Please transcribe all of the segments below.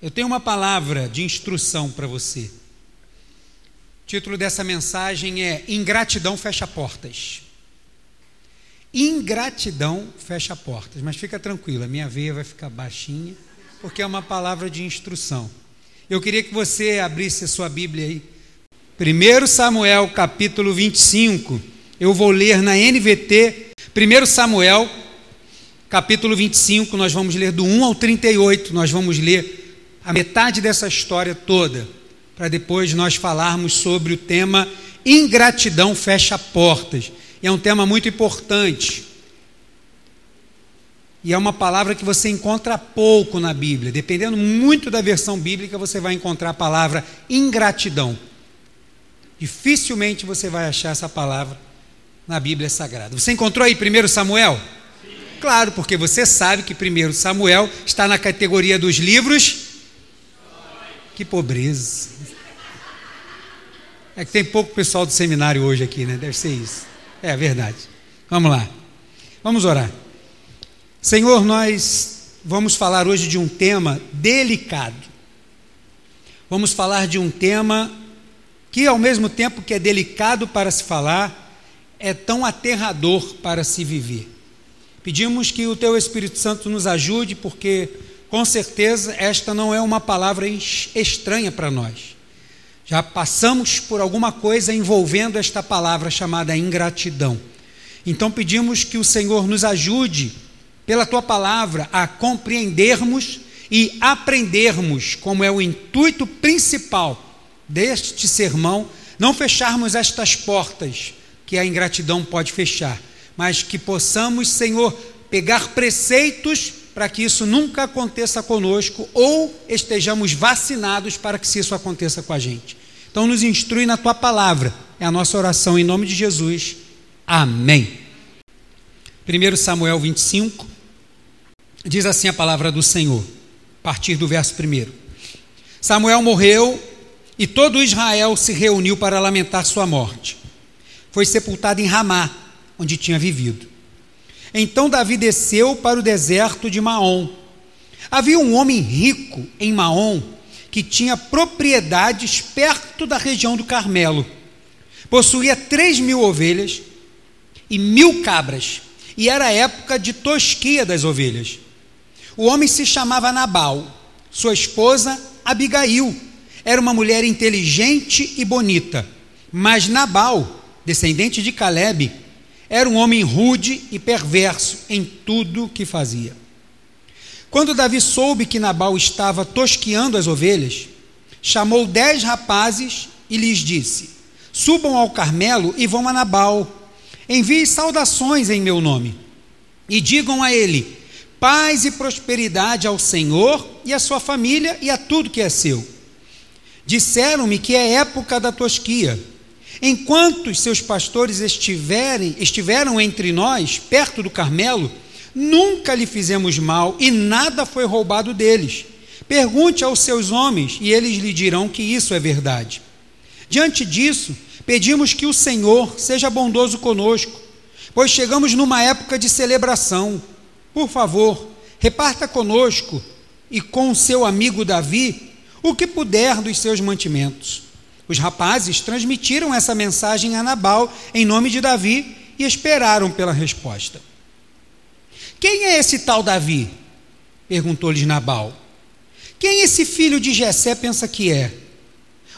Eu tenho uma palavra de instrução para você. O título dessa mensagem é Ingratidão fecha portas. Ingratidão fecha portas, mas fica tranquila, minha veia vai ficar baixinha, porque é uma palavra de instrução. Eu queria que você abrisse a sua Bíblia aí. 1 Samuel capítulo 25. Eu vou ler na NVT. 1 Samuel capítulo 25, nós vamos ler do 1 ao 38, nós vamos ler a metade dessa história toda, para depois nós falarmos sobre o tema ingratidão fecha portas. E é um tema muito importante. E é uma palavra que você encontra pouco na Bíblia. Dependendo muito da versão bíblica, você vai encontrar a palavra ingratidão. Dificilmente você vai achar essa palavra na Bíblia Sagrada. Você encontrou aí 1 Samuel? Sim. Claro, porque você sabe que 1 Samuel está na categoria dos livros. Que pobreza. É que tem pouco pessoal do seminário hoje aqui, né? Deve ser isso. É verdade. Vamos lá. Vamos orar. Senhor, nós vamos falar hoje de um tema delicado. Vamos falar de um tema que, ao mesmo tempo que é delicado para se falar, é tão aterrador para se viver. Pedimos que o Teu Espírito Santo nos ajude, porque com certeza esta não é uma palavra estranha para nós. Já passamos por alguma coisa envolvendo esta palavra chamada ingratidão. Então pedimos que o Senhor nos ajude pela tua palavra, a compreendermos e aprendermos, como é o intuito principal deste sermão, não fecharmos estas portas que a ingratidão pode fechar, mas que possamos, Senhor, pegar preceitos para que isso nunca aconteça conosco ou estejamos vacinados para que isso aconteça com a gente. Então, nos instrui na tua palavra, é a nossa oração em nome de Jesus. Amém. 1 Samuel 25, Diz assim a palavra do Senhor, a partir do verso 1. Samuel morreu e todo Israel se reuniu para lamentar sua morte. Foi sepultado em Ramá, onde tinha vivido. Então Davi desceu para o deserto de Maom. Havia um homem rico em Maom que tinha propriedades perto da região do Carmelo. Possuía três mil ovelhas e mil cabras, e era época de tosquia das ovelhas. O homem se chamava Nabal, sua esposa Abigail. Era uma mulher inteligente e bonita. Mas Nabal, descendente de Caleb, era um homem rude e perverso em tudo que fazia. Quando Davi soube que Nabal estava tosqueando as ovelhas, chamou dez rapazes e lhes disse: Subam ao Carmelo e vão a Nabal. Envie saudações em meu nome. E digam a ele: paz e prosperidade ao Senhor e à sua família e a tudo que é seu. Disseram-me que é época da tosquia. Enquanto os seus pastores estiverem, estiveram entre nós, perto do Carmelo, nunca lhe fizemos mal e nada foi roubado deles. Pergunte aos seus homens e eles lhe dirão que isso é verdade. Diante disso, pedimos que o Senhor seja bondoso conosco, pois chegamos numa época de celebração por favor, reparta conosco e com seu amigo Davi o que puder dos seus mantimentos. Os rapazes transmitiram essa mensagem a Nabal em nome de Davi e esperaram pela resposta. Quem é esse tal Davi? perguntou-lhes Nabal. Quem esse filho de Jessé pensa que é?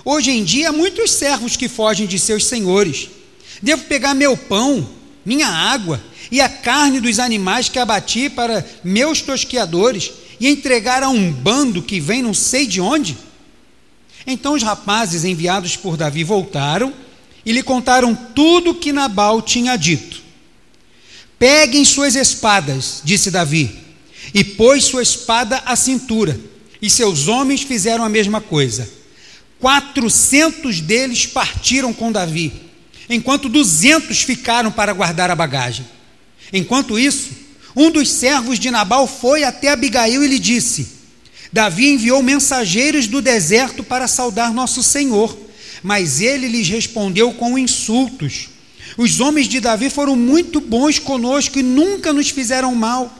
Hoje em dia há muitos servos que fogem de seus senhores. Devo pegar meu pão, minha água e a carne dos animais que abati para meus tosqueadores e entregar a um bando que vem não sei de onde? Então os rapazes enviados por Davi voltaram e lhe contaram tudo que Nabal tinha dito. Peguem suas espadas, disse Davi, e pôs sua espada à cintura. E seus homens fizeram a mesma coisa. Quatrocentos deles partiram com Davi, enquanto duzentos ficaram para guardar a bagagem. Enquanto isso, um dos servos de Nabal foi até Abigail e lhe disse: Davi enviou mensageiros do deserto para saudar nosso senhor, mas ele lhes respondeu com insultos. Os homens de Davi foram muito bons conosco e nunca nos fizeram mal.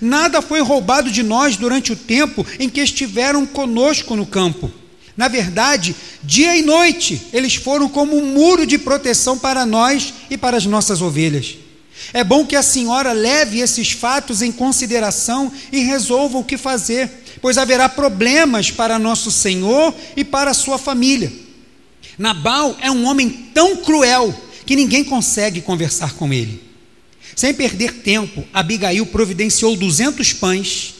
Nada foi roubado de nós durante o tempo em que estiveram conosco no campo. Na verdade, dia e noite, eles foram como um muro de proteção para nós e para as nossas ovelhas. É bom que a senhora leve esses fatos em consideração e resolva o que fazer, pois haverá problemas para nosso Senhor e para sua família. Nabal é um homem tão cruel que ninguém consegue conversar com ele. Sem perder tempo, Abigail providenciou duzentos pães,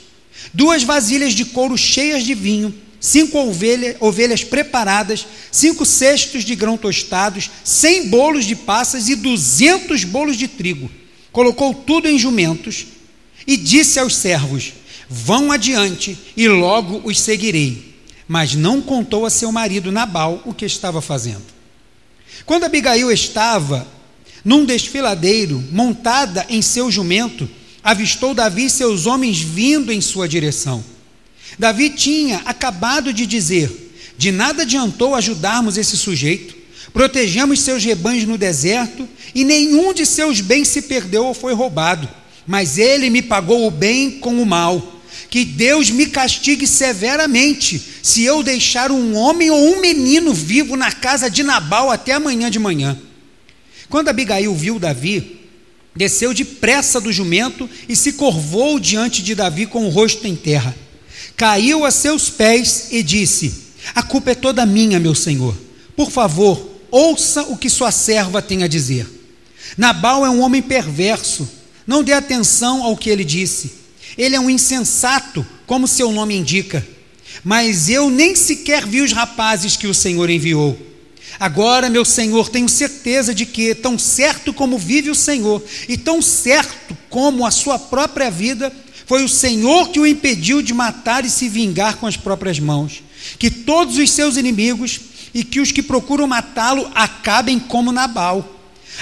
duas vasilhas de couro cheias de vinho, cinco ovelha, ovelhas preparadas, cinco cestos de grão tostados, cem bolos de passas e duzentos bolos de trigo. Colocou tudo em jumentos e disse aos servos: Vão adiante e logo os seguirei. Mas não contou a seu marido Nabal o que estava fazendo. Quando Abigail estava num desfiladeiro, montada em seu jumento, avistou Davi e seus homens vindo em sua direção. Davi tinha acabado de dizer: De nada adiantou ajudarmos esse sujeito, protegemos seus rebanhos no deserto e nenhum de seus bens se perdeu ou foi roubado, mas ele me pagou o bem com o mal. Que Deus me castigue severamente se eu deixar um homem ou um menino vivo na casa de Nabal até amanhã de manhã. Quando Abigail viu Davi, desceu depressa do jumento e se curvou diante de Davi com o rosto em terra. Caiu a seus pés e disse: A culpa é toda minha, meu senhor. Por favor, ouça o que sua serva tem a dizer. Nabal é um homem perverso. Não dê atenção ao que ele disse. Ele é um insensato, como seu nome indica. Mas eu nem sequer vi os rapazes que o Senhor enviou. Agora, meu Senhor, tenho certeza de que, tão certo como vive o Senhor, e tão certo como a sua própria vida, foi o Senhor que o impediu de matar e se vingar com as próprias mãos. Que todos os seus inimigos e que os que procuram matá-lo acabem como Nabal.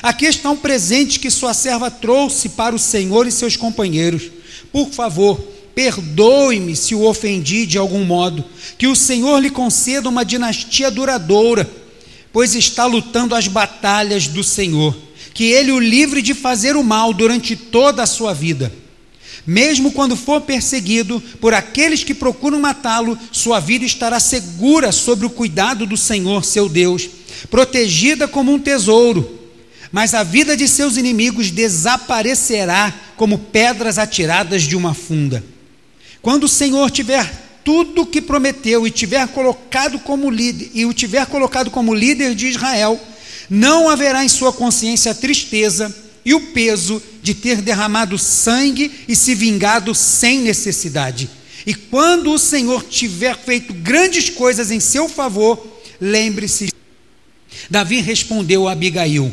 Aqui está um presente que sua serva trouxe para o Senhor e seus companheiros. Por favor, perdoe-me se o ofendi de algum modo. Que o Senhor lhe conceda uma dinastia duradoura pois está lutando as batalhas do Senhor. Que Ele o livre de fazer o mal durante toda a sua vida. Mesmo quando for perseguido por aqueles que procuram matá-lo, sua vida estará segura sobre o cuidado do Senhor, seu Deus, protegida como um tesouro. Mas a vida de seus inimigos desaparecerá como pedras atiradas de uma funda. Quando o Senhor tiver tudo que prometeu e tiver colocado como líder e o tiver colocado como líder de Israel, não haverá em sua consciência tristeza e o peso de ter derramado sangue e se vingado sem necessidade. E quando o Senhor tiver feito grandes coisas em seu favor, lembre-se. Davi respondeu a Abigail: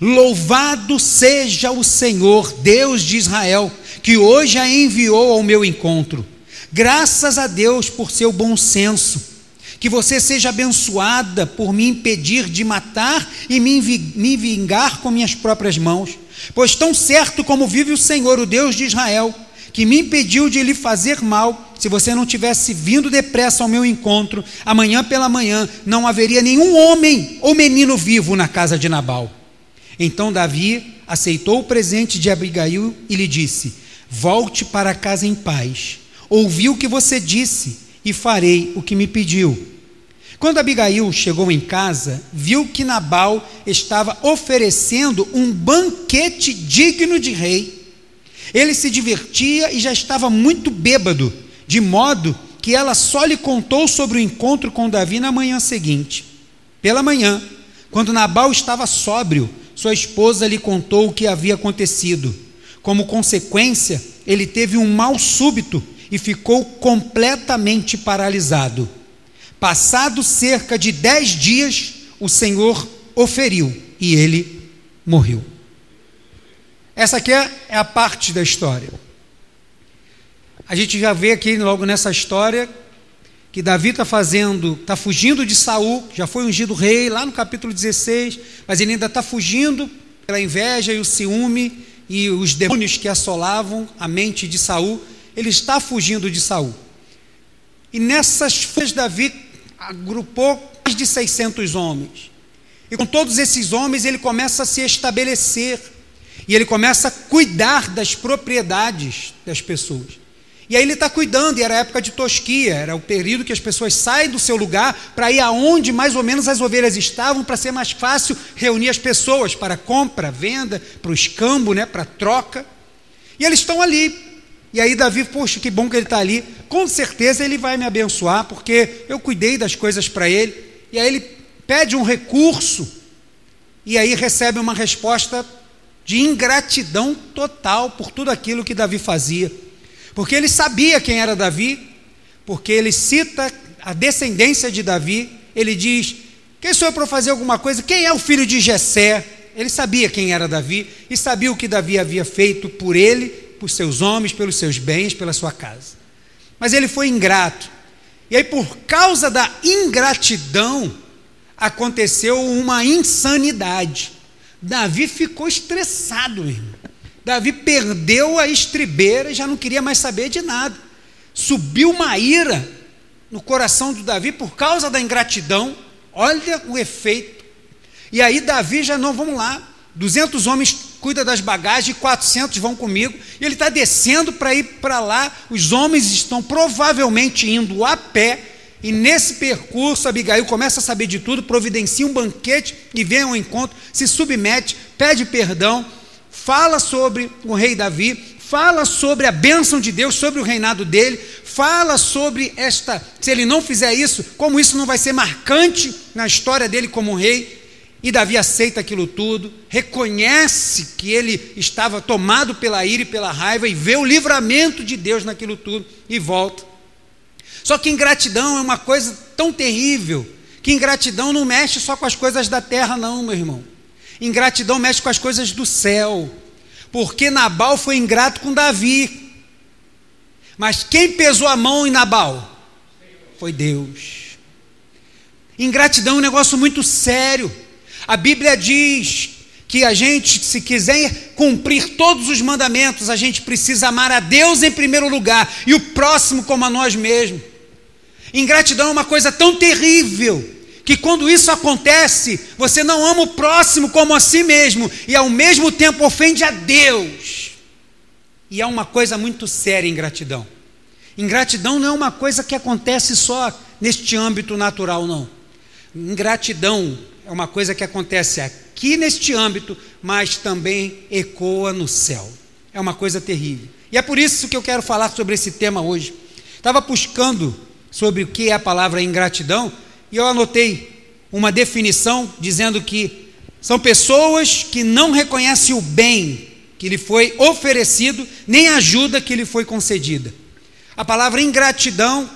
Louvado seja o Senhor, Deus de Israel, que hoje a enviou ao meu encontro. Graças a Deus por seu bom senso. Que você seja abençoada por me impedir de matar e me, vingar com minhas próprias mãos. Pois tão certo como vive o Senhor, o Deus de Israel, que me impediu de lhe fazer mal, se você não tivesse vindo depressa ao meu encontro, amanhã pela manhã não haveria nenhum homem ou menino vivo na casa de Nabal. Então Davi aceitou o presente de Abigail e lhe disse: Volte para casa em paz Ouvi o que você disse e farei o que me pediu. Quando Abigail chegou em casa, viu que Nabal estava oferecendo um banquete digno de rei. Ele se divertia e já estava muito bêbado, de modo que ela só lhe contou sobre o encontro com Davi na manhã seguinte. Pela manhã, quando Nabal estava sóbrio, sua esposa lhe contou o que havia acontecido. Como consequência, ele teve um mal súbito e ficou completamente paralisado. Passados cerca de dez dias, o Senhor o feriu e ele morreu. Essa aqui é, é a parte da história. A gente já vê aqui logo nessa história que Davi está fazendo, está fugindo de Saul, já foi ungido rei lá no capítulo 16, mas ele ainda está fugindo pela inveja e o ciúme e os demônios que assolavam a mente de Saul ele está fugindo de Saul. E nessas fugas Davi agrupou mais de 600 homens. E com todos esses homens ele começa a se estabelecer. E ele começa a cuidar das propriedades das pessoas. E aí ele está cuidando, e era a época de tosquia, era o período que as pessoas saem do seu lugar para ir aonde mais ou menos as ovelhas estavam, para ser mais fácil reunir as pessoas para compra, venda, para o escambo, né, para troca. E eles estão ali. E aí Davi, poxa, que bom que ele está ali. Com certeza ele vai me abençoar, porque eu cuidei das coisas para ele. E aí ele pede um recurso, e aí recebe uma resposta de ingratidão total por tudo aquilo que Davi fazia. Porque ele sabia quem era Davi, porque ele cita a descendência de Davi, ele diz: Quem sou eu para fazer alguma coisa? Quem é o filho de Jessé? Ele sabia quem era Davi e sabia o que Davi havia feito por ele, por seus homens, pelos seus bens, pela sua casa. Mas ele foi ingrato. E aí, por causa da ingratidão, aconteceu uma insanidade. Davi ficou estressado, irmão. Davi perdeu a estribeira e já não queria mais saber de nada. Subiu uma ira no coração do Davi por causa da ingratidão. Olha o efeito. E aí Davi já não, vamos lá, 200 homens cuidam das bagagens, 400 vão comigo. E ele está descendo para ir para lá. Os homens estão provavelmente indo a pé. E nesse percurso, Abigail começa a saber de tudo, providencia um banquete e vem ao encontro, se submete, pede perdão fala sobre o rei Davi, fala sobre a bênção de Deus, sobre o reinado dele, fala sobre esta, se ele não fizer isso, como isso não vai ser marcante na história dele como rei. E Davi aceita aquilo tudo, reconhece que ele estava tomado pela ira e pela raiva e vê o livramento de Deus naquilo tudo e volta. Só que ingratidão é uma coisa tão terrível que ingratidão não mexe só com as coisas da terra, não, meu irmão. Ingratidão mexe com as coisas do céu. Porque Nabal foi ingrato com Davi. Mas quem pesou a mão em Nabal? Foi Deus. Ingratidão é um negócio muito sério. A Bíblia diz que a gente, se quiser cumprir todos os mandamentos, a gente precisa amar a Deus em primeiro lugar e o próximo como a nós mesmos. Ingratidão é uma coisa tão terrível que quando isso acontece, você não ama o próximo como a si mesmo e ao mesmo tempo ofende a Deus. E é uma coisa muito séria ingratidão. Ingratidão não é uma coisa que acontece só neste âmbito natural, não. Ingratidão é uma coisa que acontece aqui neste âmbito, mas também ecoa no céu. É uma coisa terrível. E é por isso que eu quero falar sobre esse tema hoje. Estava buscando sobre o que é a palavra ingratidão e eu anotei uma definição dizendo que são pessoas que não reconhecem o bem que lhe foi oferecido, nem a ajuda que lhe foi concedida. A palavra ingratidão,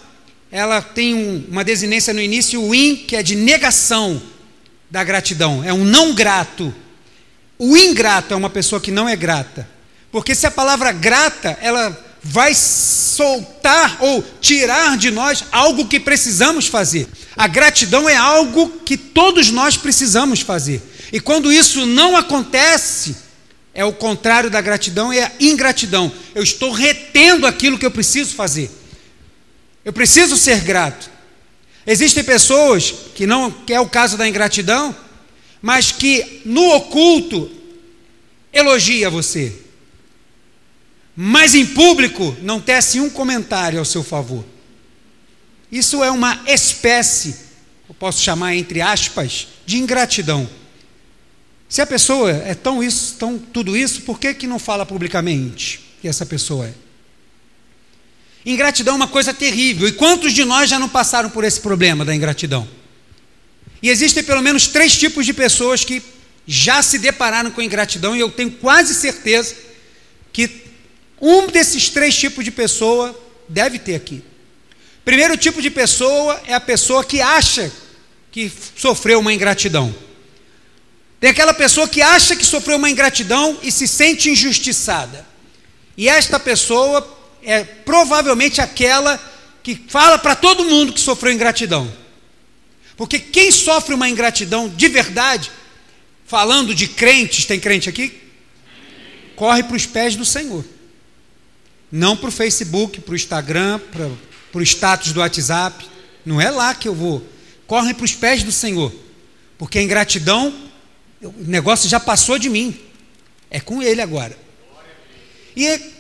ela tem um, uma desinência no início, o in, que é de negação da gratidão, é um não grato. O ingrato é uma pessoa que não é grata. Porque se a palavra grata, ela vai soltar ou tirar de nós algo que precisamos fazer. A gratidão é algo que todos nós precisamos fazer. E quando isso não acontece, é o contrário da gratidão, é a ingratidão. Eu estou retendo aquilo que eu preciso fazer. Eu preciso ser grato. Existem pessoas que não que é o caso da ingratidão, mas que no oculto elogia você mas em público não tece um comentário ao seu favor. Isso é uma espécie, eu posso chamar entre aspas, de ingratidão. Se a pessoa é tão isso, tão tudo isso, por que, que não fala publicamente que essa pessoa é? Ingratidão é uma coisa terrível. E quantos de nós já não passaram por esse problema da ingratidão? E existem pelo menos três tipos de pessoas que já se depararam com ingratidão, e eu tenho quase certeza que um desses três tipos de pessoa deve ter aqui. Primeiro tipo de pessoa é a pessoa que acha que sofreu uma ingratidão. Tem aquela pessoa que acha que sofreu uma ingratidão e se sente injustiçada. E esta pessoa é provavelmente aquela que fala para todo mundo que sofreu ingratidão. Porque quem sofre uma ingratidão de verdade, falando de crentes, tem crente aqui? Corre para os pés do Senhor. Não para o Facebook, para o Instagram, para, o status do WhatsApp. Não é lá que eu vou. Corre para os pés do Senhor. Porque a ingratidão, o negócio já passou de mim. É com ele agora. E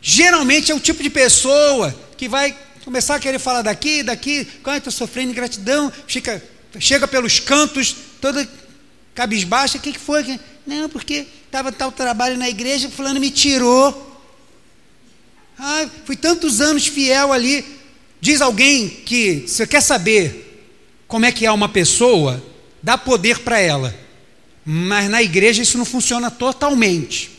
geralmente é o tipo de pessoa que vai começar a querer falar daqui, daqui, estou sofrendo ingratidão, fica, chega pelos cantos, toda cabisbaixa, o que, que foi? Não, porque estava tal trabalho na igreja, fulano me tirou. Ah, fui tantos anos fiel ali. Diz alguém que você quer saber como é que é uma pessoa, dá poder para ela. Mas na igreja isso não funciona totalmente.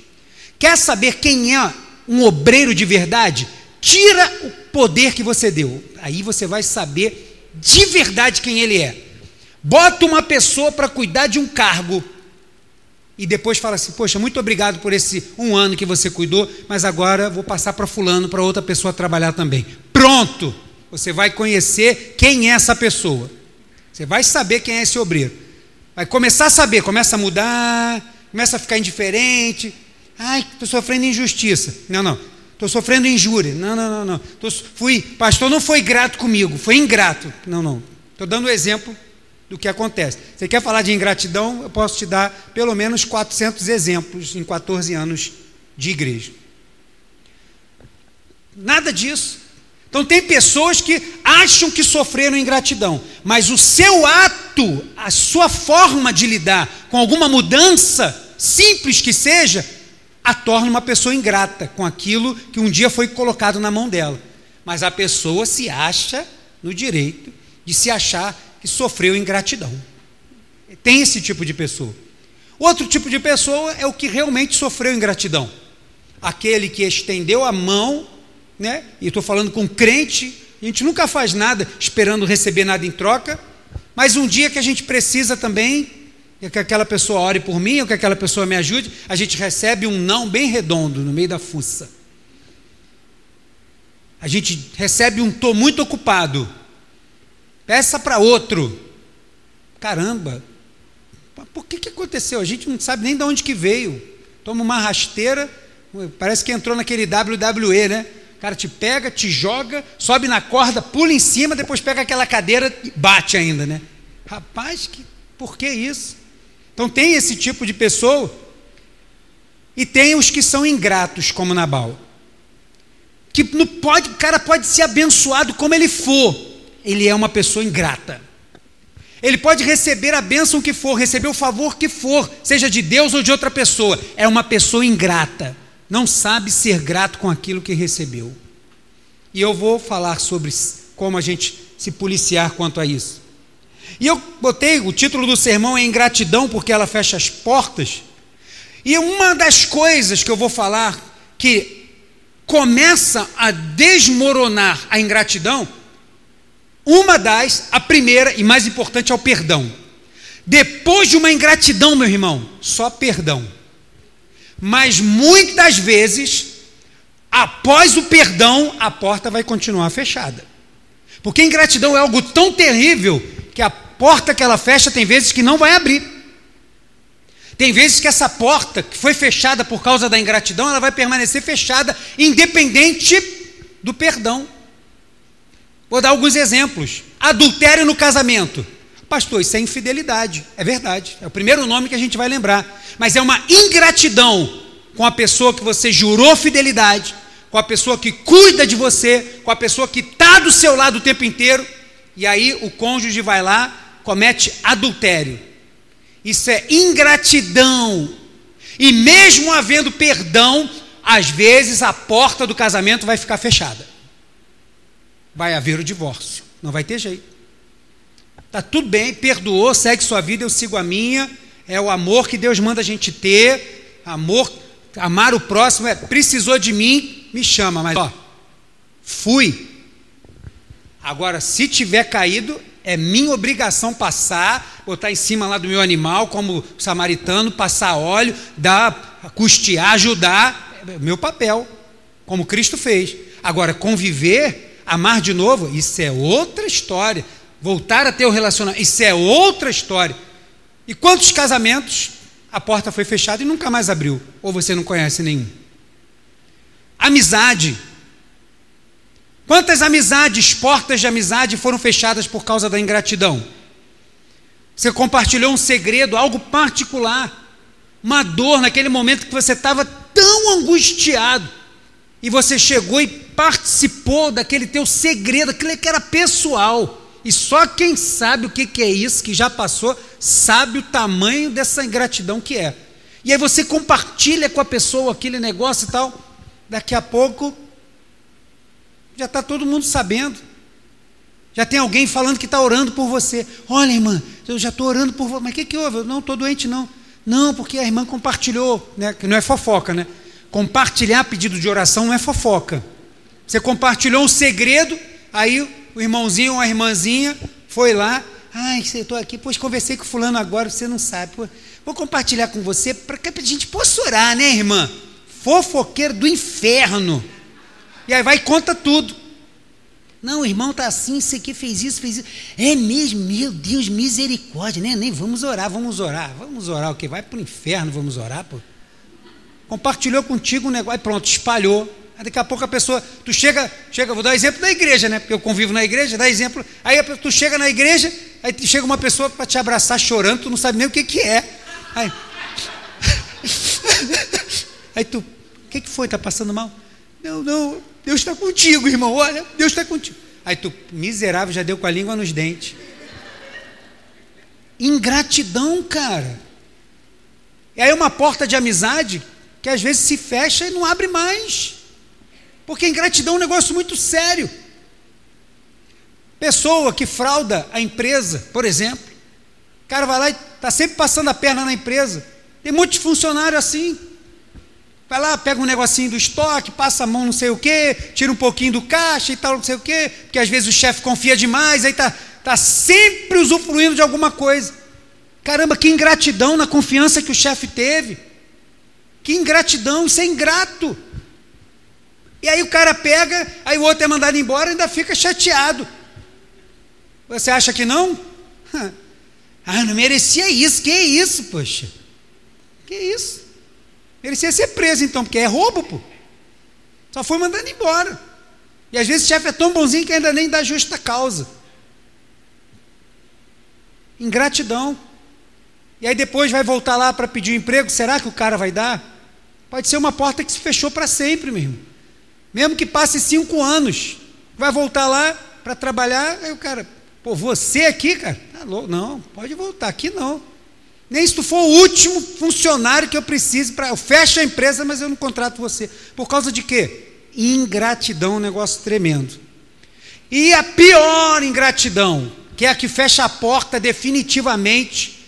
Quer saber quem é um obreiro de verdade? Tira o poder que você deu. Aí você vai saber de verdade quem ele é. Bota uma pessoa para cuidar de um cargo e depois fala assim: Poxa, muito obrigado por esse um ano que você cuidou, mas agora vou passar para Fulano, para outra pessoa trabalhar também. Pronto! Você vai conhecer quem é essa pessoa. Você vai saber quem é esse obreiro. Vai começar a saber, começa a mudar, começa a ficar indiferente. Ai, estou sofrendo injustiça. Não, não. Estou sofrendo injúria. Não, não, não, não. Tô, fui, pastor não foi grato comigo, foi ingrato. Não, não. Estou dando um exemplo do que acontece. Você quer falar de ingratidão? Eu posso te dar pelo menos 400 exemplos em 14 anos de igreja. Nada disso. Então, tem pessoas que acham que sofreram ingratidão, mas o seu ato, a sua forma de lidar com alguma mudança, simples que seja, a torna uma pessoa ingrata com aquilo que um dia foi colocado na mão dela. Mas a pessoa se acha no direito de se achar que sofreu ingratidão. Tem esse tipo de pessoa. Outro tipo de pessoa é o que realmente sofreu ingratidão. Aquele que estendeu a mão, né? E estou falando com crente, a gente nunca faz nada esperando receber nada em troca, mas um dia que a gente precisa também, que aquela pessoa ore por mim, ou que aquela pessoa me ajude, a gente recebe um não bem redondo no meio da fuça. A gente recebe um tô muito ocupado. Peça para outro. Caramba, por que, que aconteceu? A gente não sabe nem de onde que veio. Toma uma rasteira, parece que entrou naquele WWE, né? O cara te pega, te joga, sobe na corda, pula em cima, depois pega aquela cadeira e bate ainda, né? Rapaz, que, por que isso? Então tem esse tipo de pessoa e tem os que são ingratos, como Nabal. Que não pode, o cara pode ser abençoado como ele for, ele é uma pessoa ingrata. Ele pode receber a bênção que for, receber o favor que for, seja de Deus ou de outra pessoa. É uma pessoa ingrata. Não sabe ser grato com aquilo que recebeu. E eu vou falar sobre como a gente se policiar quanto a isso. E eu botei o título do sermão é Ingratidão, porque ela fecha as portas. E uma das coisas que eu vou falar que começa a desmoronar a ingratidão uma das, a primeira e mais importante é o perdão. Depois de uma ingratidão, meu irmão, só perdão. Mas muitas vezes, após o perdão, a porta vai continuar fechada. Porque ingratidão é algo tão terrível que a porta que ela fecha tem vezes que não vai abrir. Tem vezes que essa porta que foi fechada por causa da ingratidão, ela vai permanecer fechada, independente do perdão. Vou dar alguns exemplos. Adultério no casamento. Pastor, isso é infidelidade. É verdade. É o primeiro nome que a gente vai lembrar. Mas é uma ingratidão com a pessoa que você jurou fidelidade, com a pessoa que cuida de você, com a pessoa que está do seu lado o tempo inteiro. E aí o cônjuge vai lá, comete adultério. Isso é ingratidão. E mesmo havendo perdão, às vezes a porta do casamento vai ficar fechada vai haver o divórcio. Não vai ter jeito. Tá tudo bem, perdoou, segue sua vida, eu sigo a minha. É o amor que Deus manda a gente ter. Amor, amar o próximo é precisou de mim, me chama, mas ó, fui. Agora, se tiver caído, é minha obrigação passar, botar em cima lá do meu animal, como samaritano, passar óleo, dar, custear, ajudar, é meu papel, como Cristo fez. Agora, conviver Amar de novo, isso é outra história. Voltar a ter o relacionamento, isso é outra história. E quantos casamentos a porta foi fechada e nunca mais abriu? Ou você não conhece nenhum? Amizade. Quantas amizades, portas de amizade foram fechadas por causa da ingratidão? Você compartilhou um segredo, algo particular. uma dor naquele momento que você estava tão angustiado e você chegou e participou daquele teu segredo, aquele que era pessoal. E só quem sabe o que, que é isso, que já passou, sabe o tamanho dessa ingratidão que é. E aí você compartilha com a pessoa aquele negócio e tal. Daqui a pouco, já está todo mundo sabendo. Já tem alguém falando que está orando por você. Olha, irmã, eu já estou orando por você. Mas o que, que houve? Eu não estou doente, não. Não, porque a irmã compartilhou, né? que não é fofoca, né? Compartilhar pedido de oração não é fofoca. Você compartilhou um segredo, aí o irmãozinho ou a irmãzinha foi lá. Ai, eu estou aqui, pois conversei com fulano agora, você não sabe. Pô, vou compartilhar com você para que a gente possa orar, né, irmã? Fofoqueiro do inferno. E aí vai e conta tudo. Não, o irmão está assim, isso aqui fez isso, fez isso. É mesmo, meu Deus, misericórdia, né? Nem vamos orar, vamos orar. Vamos orar o quê? Vai para o inferno, vamos orar, pô. Compartilhou contigo um negócio, aí pronto, espalhou. Aí daqui a pouco a pessoa, tu chega, chega, vou dar exemplo da igreja, né? Porque eu convivo na igreja, dá exemplo. Aí tu chega na igreja, aí chega uma pessoa para te abraçar chorando, tu não sabe nem o que, que é. Aí, aí tu, o que, que foi? Está passando mal? Não, não, Deus está contigo, irmão. Olha, Deus está contigo. Aí tu, miserável, já deu com a língua nos dentes. Ingratidão, cara. E aí uma porta de amizade que às vezes se fecha e não abre mais. Porque ingratidão é um negócio muito sério. Pessoa que frauda a empresa, por exemplo. O cara vai lá e está sempre passando a perna na empresa. Tem muitos funcionários assim. Vai lá, pega um negocinho do estoque, passa a mão não sei o quê, tira um pouquinho do caixa e tal, não sei o quê, porque às vezes o chefe confia demais, aí está tá sempre usufruindo de alguma coisa. Caramba, que ingratidão na confiança que o chefe teve. Que ingratidão, isso é ingrato. E aí o cara pega, aí o outro é mandado embora e ainda fica chateado. Você acha que não? Ah, não merecia isso, que isso, poxa? Que isso? Merecia ser preso então, porque é roubo, pô. Só foi mandado embora. E às vezes o chefe é tão bonzinho que ainda nem dá justa causa. Ingratidão. E aí depois vai voltar lá para pedir um emprego, será que o cara vai dar? Pode ser uma porta que se fechou para sempre mesmo. Mesmo que passe cinco anos, vai voltar lá para trabalhar, aí o cara, pô, você aqui, cara, tá louco? Não, pode voltar, aqui não. Nem se tu for o último funcionário que eu precise para. Eu fecho a empresa, mas eu não contrato você. Por causa de quê? Ingratidão, um negócio tremendo. E a pior ingratidão, que é a que fecha a porta definitivamente,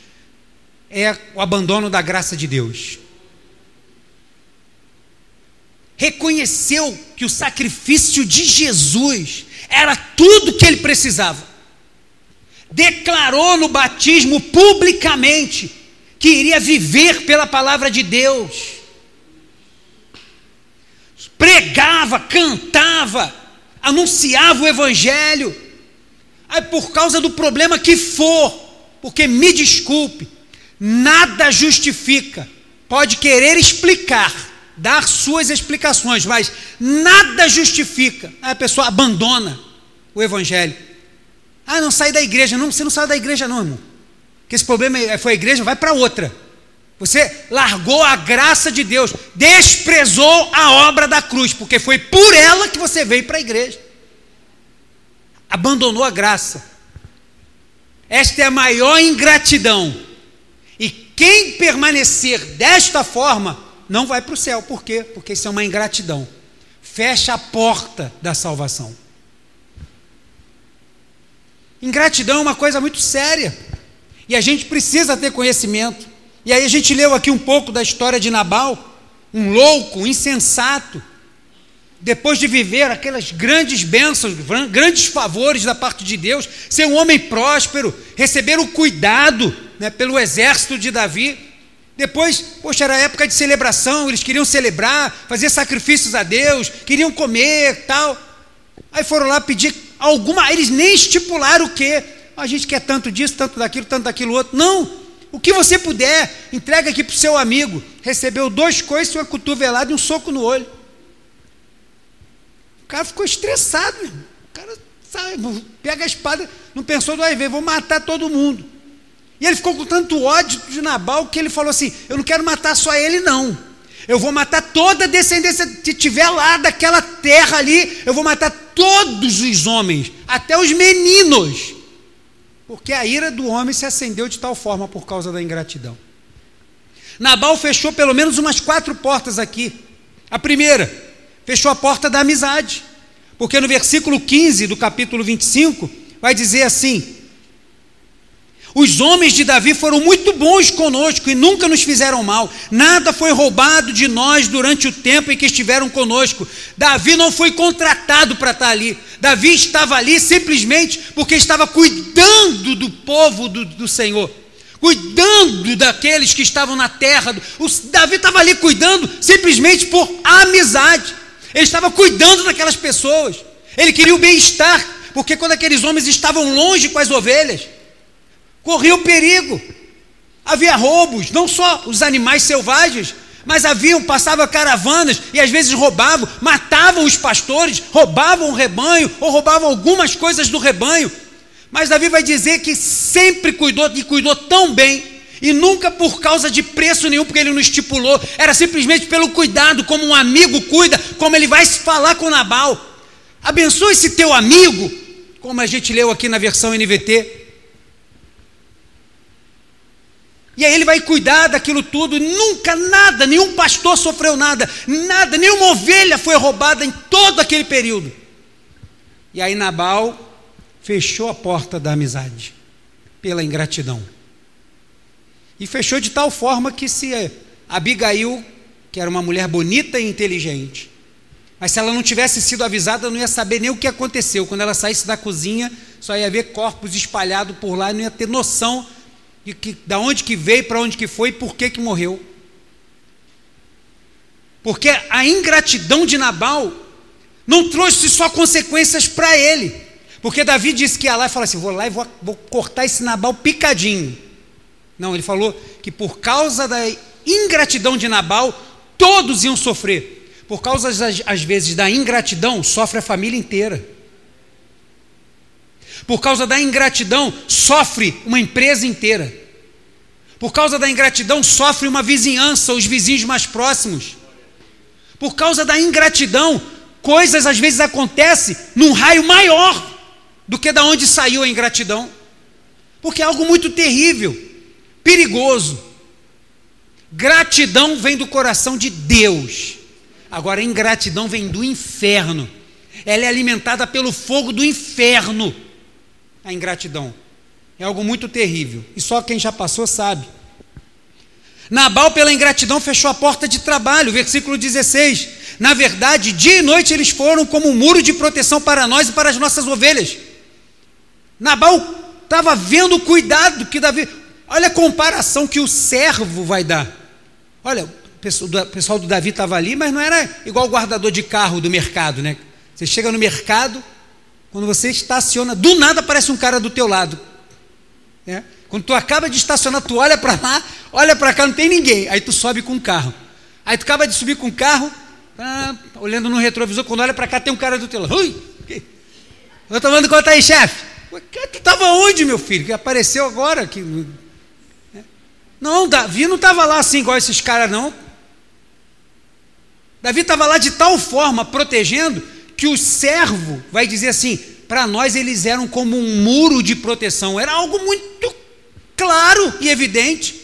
é o abandono da graça de Deus. Reconheceu que o sacrifício de Jesus era tudo que ele precisava declarou no batismo publicamente que iria viver pela palavra de Deus. Pregava, cantava, anunciava o evangelho. Aí por causa do problema que for, porque me desculpe, nada justifica. Pode querer explicar, dar suas explicações, mas nada justifica. Aí a pessoa abandona o evangelho ah, não sai da igreja. Não, você não saiu da igreja, não, irmão. Que esse problema é, foi a igreja, vai para outra. Você largou a graça de Deus, desprezou a obra da cruz, porque foi por ela que você veio para a igreja. Abandonou a graça. Esta é a maior ingratidão. E quem permanecer desta forma não vai para o céu. Por quê? Porque isso é uma ingratidão. Fecha a porta da salvação. Ingratidão é uma coisa muito séria. E a gente precisa ter conhecimento. E aí a gente leu aqui um pouco da história de Nabal, um louco, um insensato. Depois de viver aquelas grandes bênçãos, grandes favores da parte de Deus, ser um homem próspero, receber o cuidado né, pelo exército de Davi. Depois, poxa, era época de celebração, eles queriam celebrar, fazer sacrifícios a Deus, queriam comer tal. Aí foram lá pedir alguma, eles nem estipularam o que. A gente quer tanto disso, tanto daquilo, tanto daquilo outro. Não. O que você puder, entrega aqui para o seu amigo. Recebeu dois coices, uma cotovelada e um soco no olho. O cara ficou estressado. O cara sabe, pega a espada, não pensou duas vezes, vou matar todo mundo. E ele ficou com tanto ódio de Nabal que ele falou assim: Eu não quero matar só ele, não. Eu vou matar toda a descendência que tiver lá daquela terra ali. Eu vou matar todos os homens, até os meninos. Porque a ira do homem se acendeu de tal forma por causa da ingratidão. Nabal fechou pelo menos umas quatro portas aqui. A primeira, fechou a porta da amizade. Porque no versículo 15 do capítulo 25, vai dizer assim: os homens de Davi foram muito bons conosco e nunca nos fizeram mal. Nada foi roubado de nós durante o tempo em que estiveram conosco. Davi não foi contratado para estar ali. Davi estava ali simplesmente porque estava cuidando do povo do, do Senhor, cuidando daqueles que estavam na terra. O, Davi estava ali cuidando simplesmente por amizade. Ele estava cuidando daquelas pessoas. Ele queria o bem-estar, porque quando aqueles homens estavam longe com as ovelhas, corria o perigo. Havia roubos, não só os animais selvagens, mas haviam, passavam caravanas e às vezes roubavam, matavam os pastores, roubavam o rebanho ou roubavam algumas coisas do rebanho. Mas Davi vai dizer que sempre cuidou e cuidou tão bem, e nunca por causa de preço nenhum, porque ele não estipulou, era simplesmente pelo cuidado, como um amigo cuida, como ele vai se falar com Nabal. Abençoe esse teu amigo, como a gente leu aqui na versão NVT. E aí ele vai cuidar daquilo tudo, nunca nada, nenhum pastor sofreu nada, nada, nenhuma ovelha foi roubada em todo aquele período. E aí Nabal fechou a porta da amizade pela ingratidão. E fechou de tal forma que se Abigail, que era uma mulher bonita e inteligente, mas se ela não tivesse sido avisada, não ia saber nem o que aconteceu. Quando ela saísse da cozinha, só ia ver corpos espalhados por lá não ia ter noção de que, da onde que veio, para onde que foi e por que que morreu. Porque a ingratidão de Nabal não trouxe só consequências para ele. Porque Davi disse que ia lá e falou assim: vou lá e vou, vou cortar esse Nabal picadinho. Não, ele falou que por causa da ingratidão de Nabal, todos iam sofrer. Por causa, às vezes, da ingratidão, sofre a família inteira. Por causa da ingratidão, sofre uma empresa inteira. Por causa da ingratidão, sofre uma vizinhança, os vizinhos mais próximos. Por causa da ingratidão, coisas às vezes acontecem num raio maior do que da onde saiu a ingratidão. Porque é algo muito terrível, perigoso. Gratidão vem do coração de Deus. Agora, ingratidão vem do inferno. Ela é alimentada pelo fogo do inferno a ingratidão. É algo muito terrível. E só quem já passou sabe. Nabal, pela ingratidão, fechou a porta de trabalho, versículo 16. Na verdade, dia e noite eles foram como um muro de proteção para nós e para as nossas ovelhas. Nabal estava vendo o cuidado que Davi. Olha a comparação que o servo vai dar. Olha, o pessoal do Davi estava ali, mas não era igual o guardador de carro do mercado, né? Você chega no mercado, quando você estaciona, do nada aparece um cara do teu lado. Né? Quando tu acaba de estacionar, tu olha para lá, olha para cá, não tem ninguém. Aí tu sobe com o carro. Aí tu acaba de subir com o carro, tá, olhando no retrovisor, quando olha para cá, tem um cara do teu lado. Ui! Estou tomando conta aí, chefe. Tu estava onde, meu filho? Que apareceu agora. Que... Né? Não, Davi não estava lá assim, igual esses caras, não. Davi estava lá de tal forma, protegendo, que o servo vai dizer assim: para nós eles eram como um muro de proteção, era algo muito claro e evidente.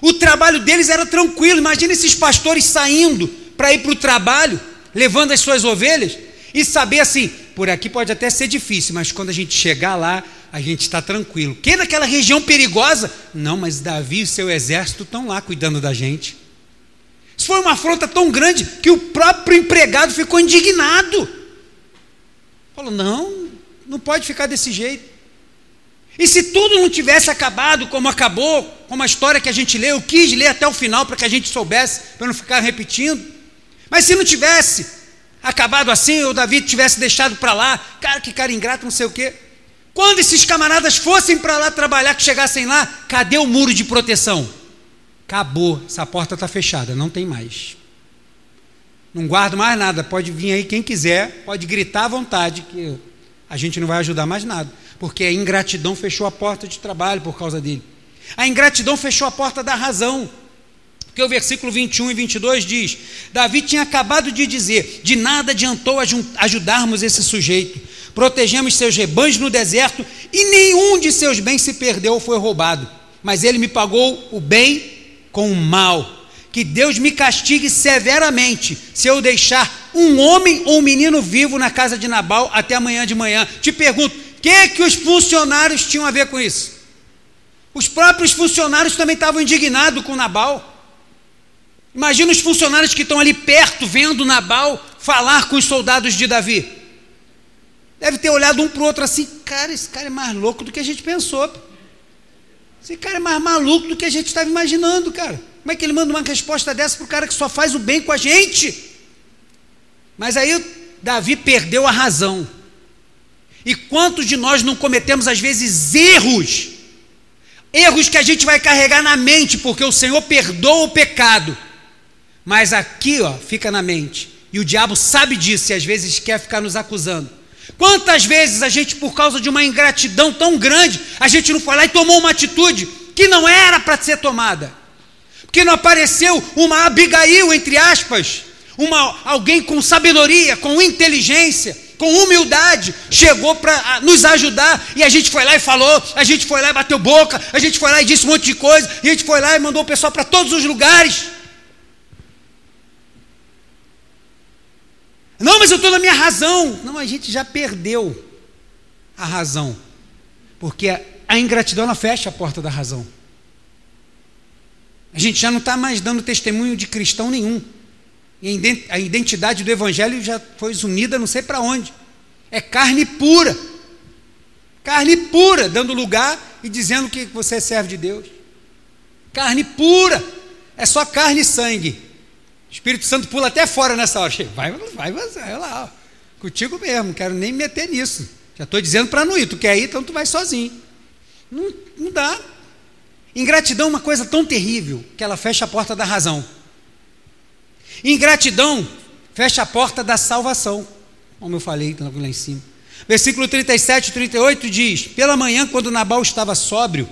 O trabalho deles era tranquilo. Imagina esses pastores saindo para ir para o trabalho, levando as suas ovelhas, e saber assim: por aqui pode até ser difícil, mas quando a gente chegar lá, a gente está tranquilo. Quem naquela região perigosa? Não, mas Davi e seu exército estão lá cuidando da gente. Isso foi uma afronta tão grande que o próprio empregado ficou indignado. Falou: não, não pode ficar desse jeito. E se tudo não tivesse acabado como acabou, como a história que a gente leu, eu quis ler até o final para que a gente soubesse, para não ficar repetindo. Mas se não tivesse acabado assim, o Davi tivesse deixado para lá, cara, que cara ingrato, não sei o quê. Quando esses camaradas fossem para lá trabalhar, que chegassem lá, cadê o muro de proteção? Acabou, essa porta está fechada, não tem mais. Não guardo mais nada. Pode vir aí quem quiser, pode gritar à vontade, que a gente não vai ajudar mais nada. Porque a ingratidão fechou a porta de trabalho por causa dele. A ingratidão fechou a porta da razão. Porque o versículo 21 e 22 diz: Davi tinha acabado de dizer: De nada adiantou ajudarmos esse sujeito. Protegemos seus rebanhos no deserto e nenhum de seus bens se perdeu ou foi roubado. Mas ele me pagou o bem com o mal. Que Deus me castigue severamente se eu deixar um homem ou um menino vivo na casa de Nabal até amanhã de manhã. Te pergunto: o que, que os funcionários tinham a ver com isso? Os próprios funcionários também estavam indignados com Nabal. Imagina os funcionários que estão ali perto, vendo Nabal falar com os soldados de Davi. Deve ter olhado um para o outro assim, cara, esse cara é mais louco do que a gente pensou. Esse cara é mais maluco do que a gente estava imaginando, cara. Como é que ele manda uma resposta dessa para o cara que só faz o bem com a gente? Mas aí Davi perdeu a razão. E quantos de nós não cometemos às vezes erros? Erros que a gente vai carregar na mente, porque o Senhor perdoa o pecado. Mas aqui, ó, fica na mente. E o diabo sabe disso e às vezes quer ficar nos acusando. Quantas vezes a gente, por causa de uma ingratidão tão grande, a gente não foi lá e tomou uma atitude que não era para ser tomada? Porque não apareceu uma Abigail, entre aspas, uma, alguém com sabedoria, com inteligência, com humildade, chegou para nos ajudar e a gente foi lá e falou, a gente foi lá e bateu boca, a gente foi lá e disse um monte de coisa, a gente foi lá e mandou o pessoal para todos os lugares. Não, mas eu estou na minha razão. Não, a gente já perdeu a razão. Porque a, ingratidão ela fecha a porta da razão. A gente já não está mais dando testemunho de cristão nenhum. E a identidade do evangelho já foi unida não sei para onde. É carne pura. Carne pura, dando lugar e dizendo que você é servo de Deus. Carne pura. É só carne e sangue. Espírito Santo pula até fora nessa hora. Vai, vai, vai lá, ó. contigo mesmo, quero nem me meter nisso. Já estou dizendo para não ir, tu quer ir, então tu vai sozinho. Não, não dá. Ingratidão é uma coisa tão terrível que ela fecha a porta da razão. Ingratidão fecha a porta da salvação, como eu falei lá em cima. Versículo 37 e 38 diz: Pela manhã, quando Nabal estava sóbrio,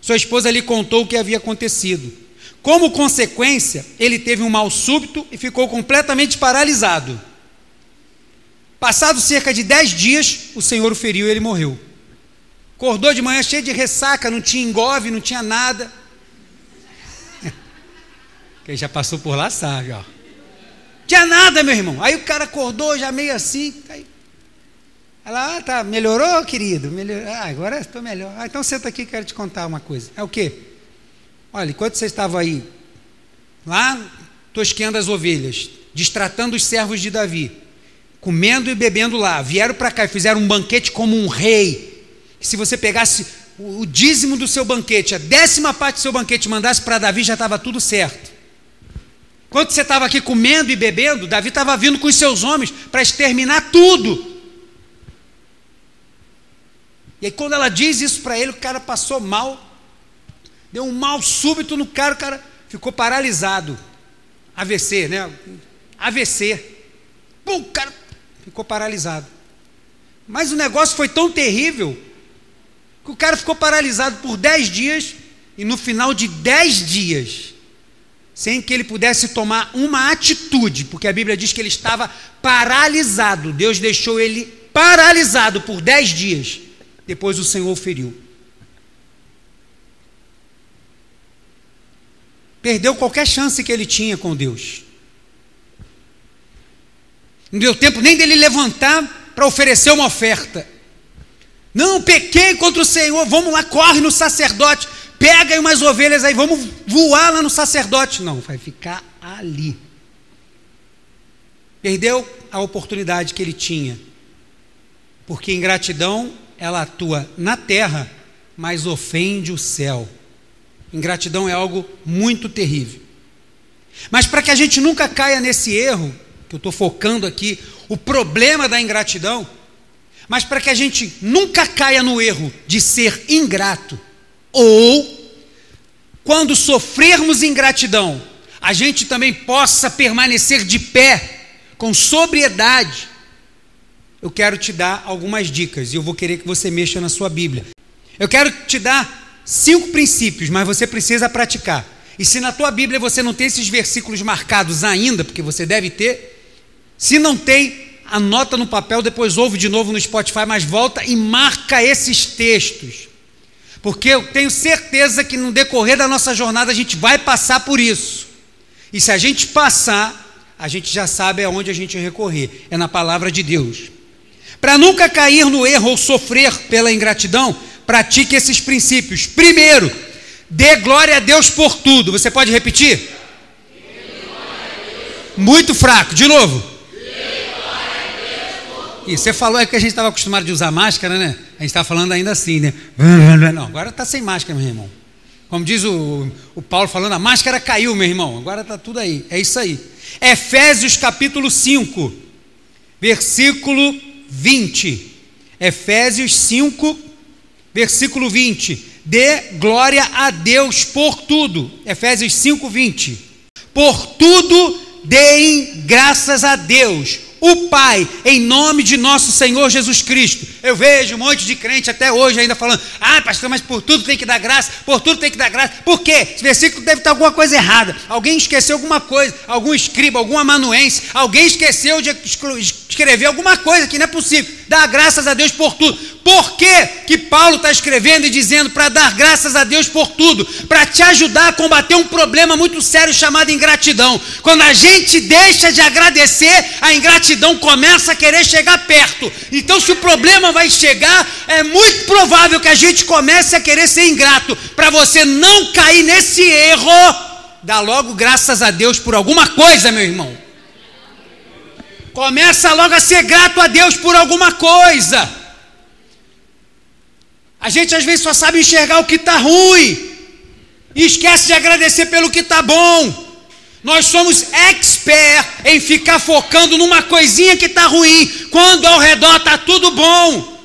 sua esposa lhe contou o que havia acontecido. Como consequência, ele teve um mal súbito e ficou completamente paralisado. Passado cerca de dez dias, o Senhor o feriu e ele morreu. Acordou de manhã cheio de ressaca, não tinha engove, não tinha nada. Quem já passou por lá sabe, ó. Tinha nada, meu irmão. Aí o cara acordou já meio assim. Aí, ela, ah, tá, melhorou, querido? Melhorou. Ah, agora estou melhor. Ah, então senta aqui, quero te contar uma coisa. É o quê? Olha, enquanto você estava aí, lá tosqueando as ovelhas, distratando os servos de Davi, comendo e bebendo lá, vieram para cá e fizeram um banquete como um rei. se você pegasse o, dízimo do seu banquete, a décima parte do seu banquete, mandasse para Davi, já estava tudo certo. Enquanto você estava aqui comendo e bebendo, Davi estava vindo com os seus homens para exterminar tudo. E aí, quando ela diz isso para ele, o cara passou mal, Deu um mal súbito no cara, o cara ficou paralisado. AVC, né? AVC. Pum, o cara ficou paralisado. Mas o negócio foi tão terrível que o cara ficou paralisado por dez dias e no final de dez dias, sem que ele pudesse tomar uma atitude, porque a Bíblia diz que ele estava paralisado. Deus deixou ele paralisado por dez dias. Depois o Senhor feriu. Perdeu qualquer chance que ele tinha com Deus. Não deu tempo nem dele levantar para oferecer uma oferta. Não, pequei contra o Senhor, vamos lá, corre no sacerdote, pega aí umas ovelhas aí, vamos voar lá no sacerdote. Não, vai ficar ali. Perdeu a oportunidade que ele tinha. Porque ingratidão, ela atua na terra, mas ofende o céu. Ingratidão é algo muito terrível. Mas para que a gente nunca caia nesse erro, que eu estou focando aqui, o problema da ingratidão, mas para que a gente nunca caia no erro de ser ingrato, ou quando sofrermos ingratidão, a gente também possa permanecer de pé, com sobriedade. Eu quero te dar algumas dicas e eu vou querer que você mexa na sua Bíblia. Eu quero te dar cinco princípios, mas você precisa praticar. E se na tua Bíblia você não tem esses versículos marcados ainda, porque você deve ter, se não tem, anota no papel, depois ouve de novo no Spotify, mas volta e marca esses textos. Porque eu tenho certeza que no decorrer da nossa jornada a gente vai passar por isso. E se a gente passar, a gente já sabe aonde a gente recorrer. É na palavra de Deus. Para nunca cair no erro ou sofrer pela ingratidão, pratique esses princípios. Primeiro, dê glória a Deus por tudo. Você pode repetir? Muito fraco. De novo. E você falou é que a gente estava acostumado de usar máscara, né? A gente estava falando ainda assim, né? Não, agora está sem máscara, meu irmão. Como diz o, o Paulo falando, a máscara caiu, meu irmão. Agora está tudo aí. É isso aí. Efésios capítulo 5, versículo 20. Efésios 5, versículo 20. Dê glória a Deus por tudo. Efésios 5, 20. Por tudo deem graças a Deus o Pai, em nome de nosso Senhor Jesus Cristo. Eu vejo um monte de crente até hoje ainda falando: ah, pastor, mas por tudo tem que dar graça, por tudo tem que dar graça. Por quê? Esse versículo deve estar alguma coisa errada. Alguém esqueceu alguma coisa, algum escriba, algum amanuense, alguém esqueceu de escrever alguma coisa que não é possível. Dar graças a Deus por tudo. Por que, que Paulo está escrevendo e dizendo para dar graças a Deus por tudo? Para te ajudar a combater um problema muito sério chamado ingratidão. Quando a gente deixa de agradecer, a ingratidão começa a querer chegar perto. Então, se o problema vai chegar, é muito provável que a gente comece a querer ser ingrato. Para você não cair nesse erro, dá logo graças a Deus por alguma coisa, meu irmão. Começa logo a ser grato a Deus por alguma coisa. A gente às vezes só sabe enxergar o que está ruim e esquece de agradecer pelo que está bom. Nós somos expert em ficar focando numa coisinha que está ruim, quando ao redor está tudo bom.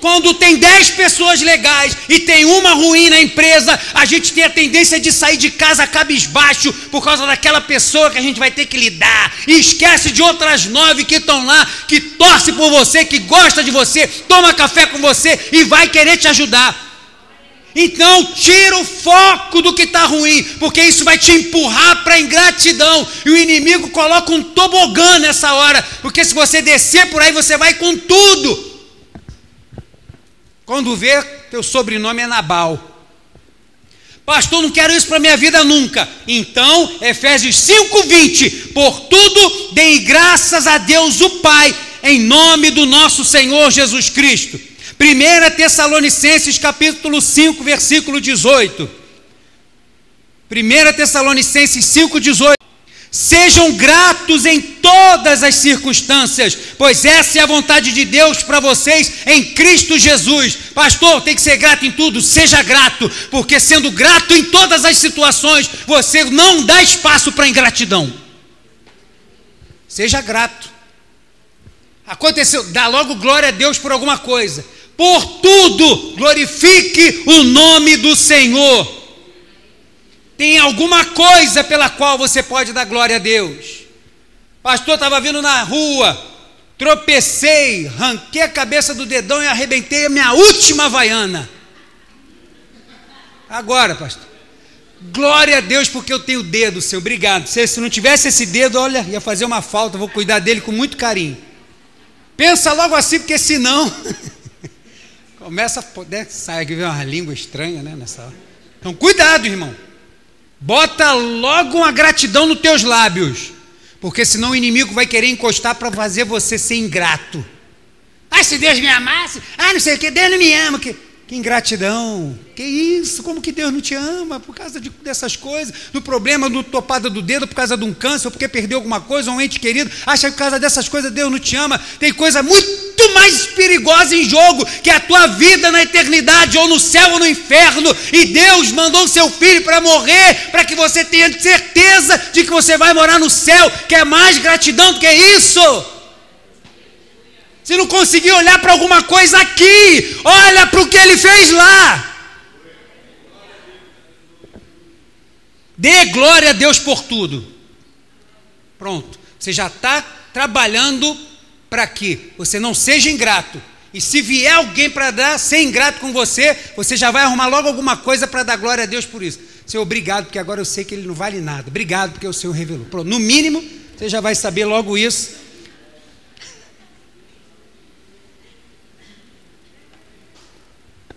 Quando tem 10 pessoas legais e tem uma ruim na empresa, a gente tem a tendência de sair de casa cabisbaixo por causa daquela pessoa que a gente vai ter que lidar. E esquece de outras nove que estão lá, que torce por você, que gosta de você, toma café com você e vai querer te ajudar. Então, tira o foco do que está ruim, porque isso vai te empurrar para a ingratidão. E o inimigo coloca um tobogã nessa hora, porque se você descer por aí, você vai com tudo. Quando vê, teu sobrenome é Nabal. Pastor, não quero isso para minha vida nunca. Então, Efésios 5:20, por tudo deem graças a Deus o Pai, em nome do nosso Senhor Jesus Cristo. 1 Tessalonicenses capítulo 5, versículo 18. 1 Tessalonicenses 5, 18. Sejam gratos em todas as circunstâncias, pois essa é a vontade de Deus para vocês em Cristo Jesus. Pastor, tem que ser grato em tudo, seja grato, porque sendo grato em todas as situações, você não dá espaço para ingratidão. Seja grato. Aconteceu, dá logo glória a Deus por alguma coisa. Por tudo, glorifique o nome do Senhor. Tem alguma coisa pela qual você pode dar glória a Deus. Pastor, estava vindo na rua, tropecei, ranquei a cabeça do dedão e arrebentei a minha última vaiana. Agora, pastor. Glória a Deus porque eu tenho dedo, Senhor. Obrigado. Se, se não tivesse esse dedo, olha, ia fazer uma falta. Vou cuidar dele com muito carinho. Pensa logo assim, porque senão começa a poder sair aqui uma língua estranha, né? Nessa hora. Então, cuidado, irmão. Bota logo uma gratidão nos teus lábios, porque senão o inimigo vai querer encostar para fazer você ser ingrato. Ah, se Deus me amasse, ah, não sei o que, Deus não me ama. Que... Que ingratidão! Que isso? Como que Deus não te ama por causa de, dessas coisas? No problema do topada do dedo por causa de um câncer, porque perdeu alguma coisa, um ente querido, acha que por causa dessas coisas Deus não te ama. Tem coisa muito mais perigosa em jogo, que é a tua vida na eternidade, ou no céu ou no inferno. E Deus mandou o seu filho para morrer, para que você tenha certeza de que você vai morar no céu. Quer mais gratidão do que isso? Se não conseguir olhar para alguma coisa aqui, olha para o que ele fez lá. Dê glória a Deus por tudo. Pronto. Você já está trabalhando para que você não seja ingrato E se vier alguém para dar, ser ingrato com você, você já vai arrumar logo alguma coisa para dar glória a Deus por isso. Senhor, obrigado, porque agora eu sei que ele não vale nada. Obrigado, porque o Senhor revelou. Pronto, no mínimo, você já vai saber logo isso.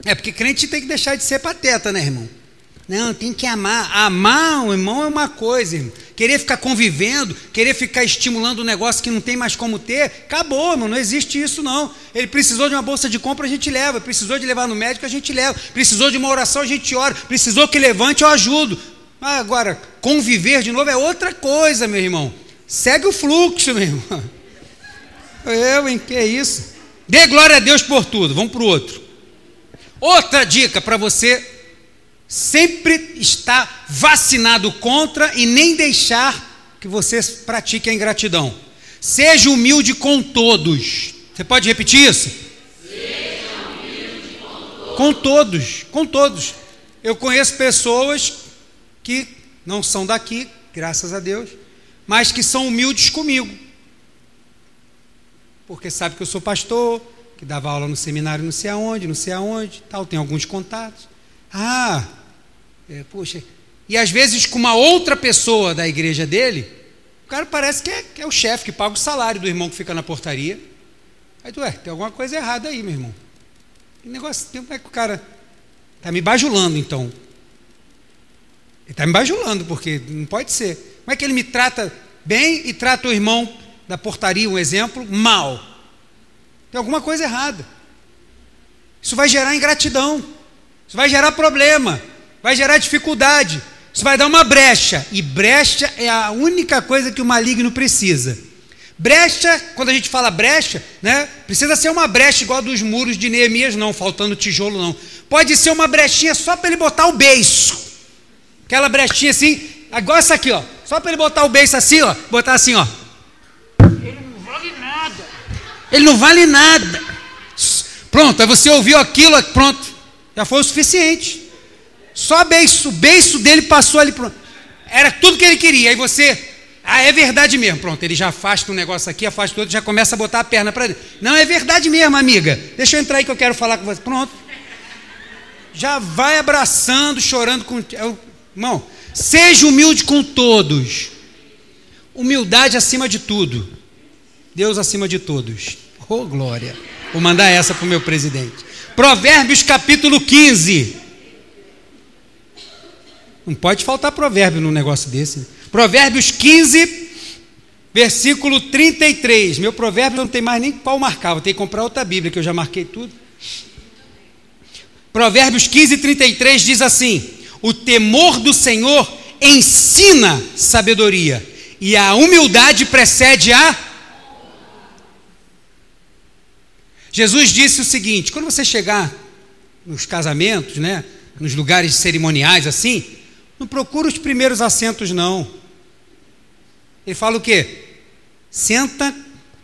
É porque crente tem que deixar de ser pateta, né, irmão? Não, tem que amar. Amar o irmão é uma coisa, irmão. Querer ficar convivendo, querer ficar estimulando um negócio que não tem mais como ter, acabou, irmão. Não existe isso, não. Ele precisou de uma bolsa de compra, a gente leva. Precisou de levar no médico, a gente leva. Precisou de uma oração, a gente ora. Precisou que levante, eu ajudo. Mas agora, conviver de novo é outra coisa, meu irmão. Segue o fluxo, meu irmão. Eu, hein? Que é isso? Dê glória a Deus por tudo. Vamos para o outro. Outra dica para você sempre está vacinado contra e nem deixar que você pratique a ingratidão. Seja humilde com todos. Você pode repetir isso? Seja humilde com todos. Com todos, com todos. Eu conheço pessoas que não são daqui, graças a Deus, mas que são humildes comigo. Porque sabe que eu sou pastor, que dava aula no seminário não sei aonde, não sei aonde, tal, tem alguns contatos. Ah, é, poxa, e às vezes com uma outra pessoa da igreja dele, o cara parece que é, que é o chefe que paga o salário do irmão que fica na portaria. Aí tu, é, tem alguma coisa errada aí, meu irmão. Que negócio, como é que o cara está me bajulando então? Ele está me bajulando, porque não pode ser. Como é que ele me trata bem e trata o irmão da portaria, um exemplo, mal? Tem alguma coisa errada. Isso vai gerar ingratidão. Isso vai gerar problema vai gerar dificuldade, isso vai dar uma brecha, e brecha é a única coisa que o maligno precisa. Brecha, quando a gente fala brecha, né, precisa ser uma brecha igual a dos muros de Neemias, não, faltando tijolo, não. Pode ser uma brechinha só para ele botar o beiço. Aquela brechinha assim, igual essa aqui, ó. Só para ele botar o beiço assim, ó. Botar assim, ó. Ele não vale nada. Ele não vale nada. Pronto, aí você ouviu aquilo, pronto. Já foi o suficiente. Só beiço, o beiço dele passou ali. Pronto. Era tudo que ele queria. Aí você, ah, é verdade mesmo. Pronto, ele já afasta um negócio aqui, afasta outro, já começa a botar a perna para dentro. Não, é verdade mesmo, amiga. Deixa eu entrar aí que eu quero falar com você. Pronto. Já vai abraçando, chorando com. Irmão, seja humilde com todos. Humildade acima de tudo. Deus acima de todos. Oh, glória. Vou mandar essa para o meu presidente. Provérbios capítulo 15. Não pode faltar provérbio num negócio desse. Né? Provérbios 15, versículo 33. Meu provérbio não tem mais nem qual marcar, vou ter que comprar outra Bíblia, que eu já marquei tudo. Provérbios 15, 33 diz assim: O temor do Senhor ensina sabedoria, e a humildade precede a. Jesus disse o seguinte: quando você chegar nos casamentos, né, nos lugares cerimoniais assim, não procura os primeiros assentos, não. Ele fala o quê? Senta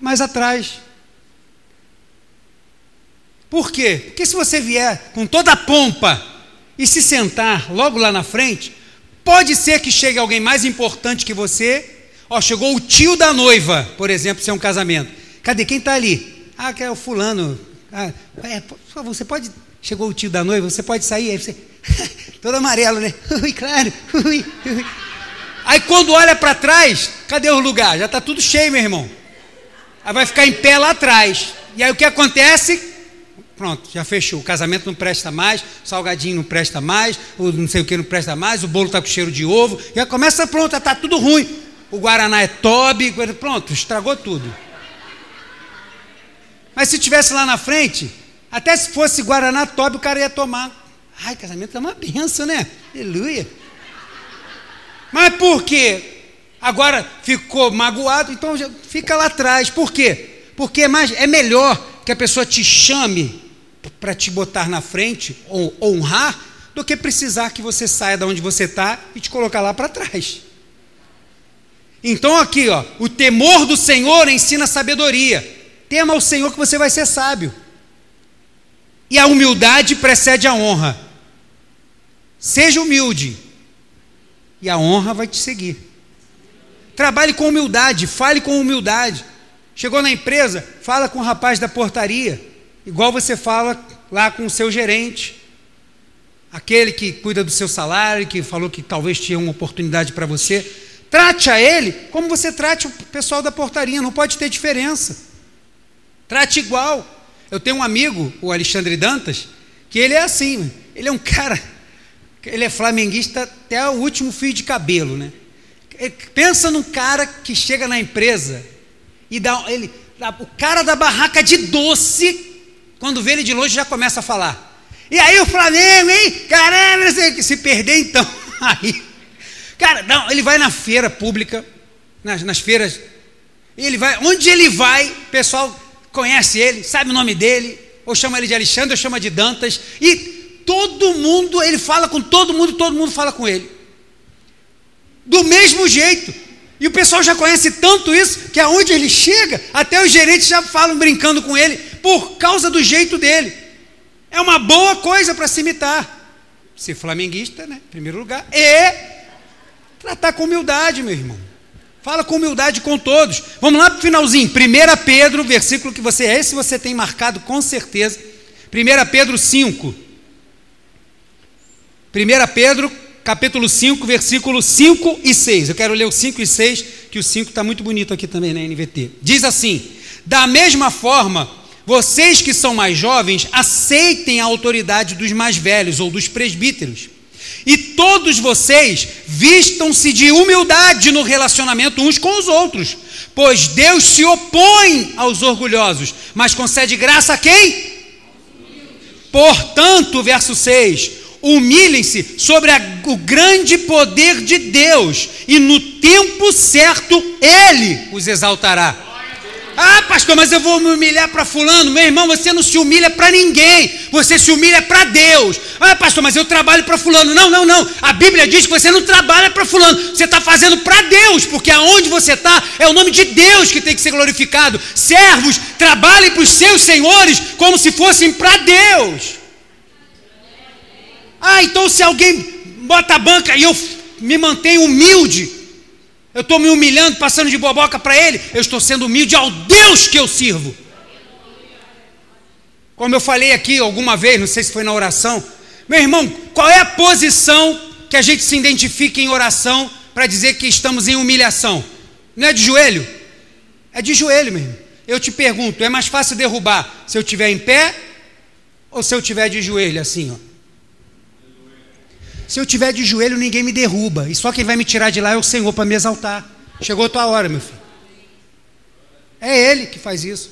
mais atrás. Por quê? Porque se você vier com toda a pompa e se sentar logo lá na frente, pode ser que chegue alguém mais importante que você. Ó, chegou o tio da noiva, por exemplo, se é um casamento. Cadê? Quem está ali? Ah, que é o fulano. Ah, é, você pode. Chegou o tio da noiva, você pode sair? Aí você. Todo amarelo, né? Ui, claro. Ui, ui. Aí quando olha para trás, cadê o lugar? Já está tudo cheio, meu irmão. Aí vai ficar em pé lá atrás. E aí o que acontece? Pronto, já fechou. O casamento não presta mais, o salgadinho não presta mais, o não sei o que não presta mais, o bolo está com cheiro de ovo. Já começa pronto, está tudo ruim. O Guaraná é tobe, pronto, estragou tudo. Mas se tivesse lá na frente, até se fosse Guaraná tobe, o cara ia tomar. Ai, casamento é uma benção, né? Aleluia. Mas por quê? Agora ficou magoado, então fica lá atrás. Por quê? Porque é, mais, é melhor que a pessoa te chame para te botar na frente, ou honrar, do que precisar que você saia de onde você está e te colocar lá para trás. Então aqui, ó, o temor do Senhor ensina sabedoria. Tema o Senhor que você vai ser sábio. E a humildade precede a honra. Seja humilde, e a honra vai te seguir. Trabalhe com humildade, fale com humildade. Chegou na empresa, fala com o rapaz da portaria. igual você fala lá com o seu gerente, aquele que cuida do seu salário, que falou que talvez tinha uma oportunidade para você. Trate a ele como você trate o pessoal da portaria, não pode ter diferença. Trate igual. Eu tenho um amigo, o Alexandre Dantas, que ele é assim, ele é um cara, ele é flamenguista até o último fio de cabelo, né? Pensa num cara que chega na empresa e dá ele, o cara da barraca de doce, quando vê ele de longe já começa a falar. E aí o Flamengo, hein? Caramba, se perder então. Aí, cara, não, ele vai na feira pública, nas, nas feiras, ele vai, onde ele vai, pessoal conhece ele, sabe o nome dele, ou chama ele de Alexandre, ou chama de Dantas, e todo mundo, ele fala com todo mundo, todo mundo fala com ele. Do mesmo jeito. E o pessoal já conhece tanto isso que aonde ele chega, até os gerentes já falam brincando com ele por causa do jeito dele. É uma boa coisa para se imitar. Ser flamenguista, né? Em primeiro lugar. E tratar com humildade, meu irmão. Fala com humildade com todos. Vamos lá para o finalzinho. 1 Pedro, versículo que você. Esse você tem marcado com certeza. 1 Pedro 5. 1 Pedro, capítulo 5, versículos 5 e 6. Eu quero ler o 5 e 6, que o 5 está muito bonito aqui também na NVT. Diz assim: Da mesma forma, vocês que são mais jovens, aceitem a autoridade dos mais velhos ou dos presbíteros. E todos vocês vistam-se de humildade no relacionamento uns com os outros, pois Deus se opõe aos orgulhosos, mas concede graça a quem? Portanto, verso 6: humilhem-se sobre a, o grande poder de Deus, e no tempo certo Ele os exaltará. Ah, pastor, mas eu vou me humilhar para fulano. Meu irmão, você não se humilha para ninguém. Você se humilha para Deus. Ah, pastor, mas eu trabalho para fulano. Não, não, não. A Bíblia diz que você não trabalha para fulano. Você está fazendo para Deus, porque aonde você está é o nome de Deus que tem que ser glorificado. Servos, trabalhem para os seus senhores como se fossem para Deus. Ah, então se alguém bota a banca e eu me mantenho humilde, eu estou me humilhando, passando de boboca para ele, eu estou sendo humilde ao Deus que eu sirvo. Como eu falei aqui alguma vez, não sei se foi na oração, meu irmão, qual é a posição que a gente se identifica em oração para dizer que estamos em humilhação? Não é de joelho? É de joelho, meu irmão. Eu te pergunto, é mais fácil derrubar se eu estiver em pé ou se eu estiver de joelho, assim, ó? Se eu tiver de joelho, ninguém me derruba. E só quem vai me tirar de lá é o Senhor para me exaltar. Chegou a tua hora, meu filho. É Ele que faz isso.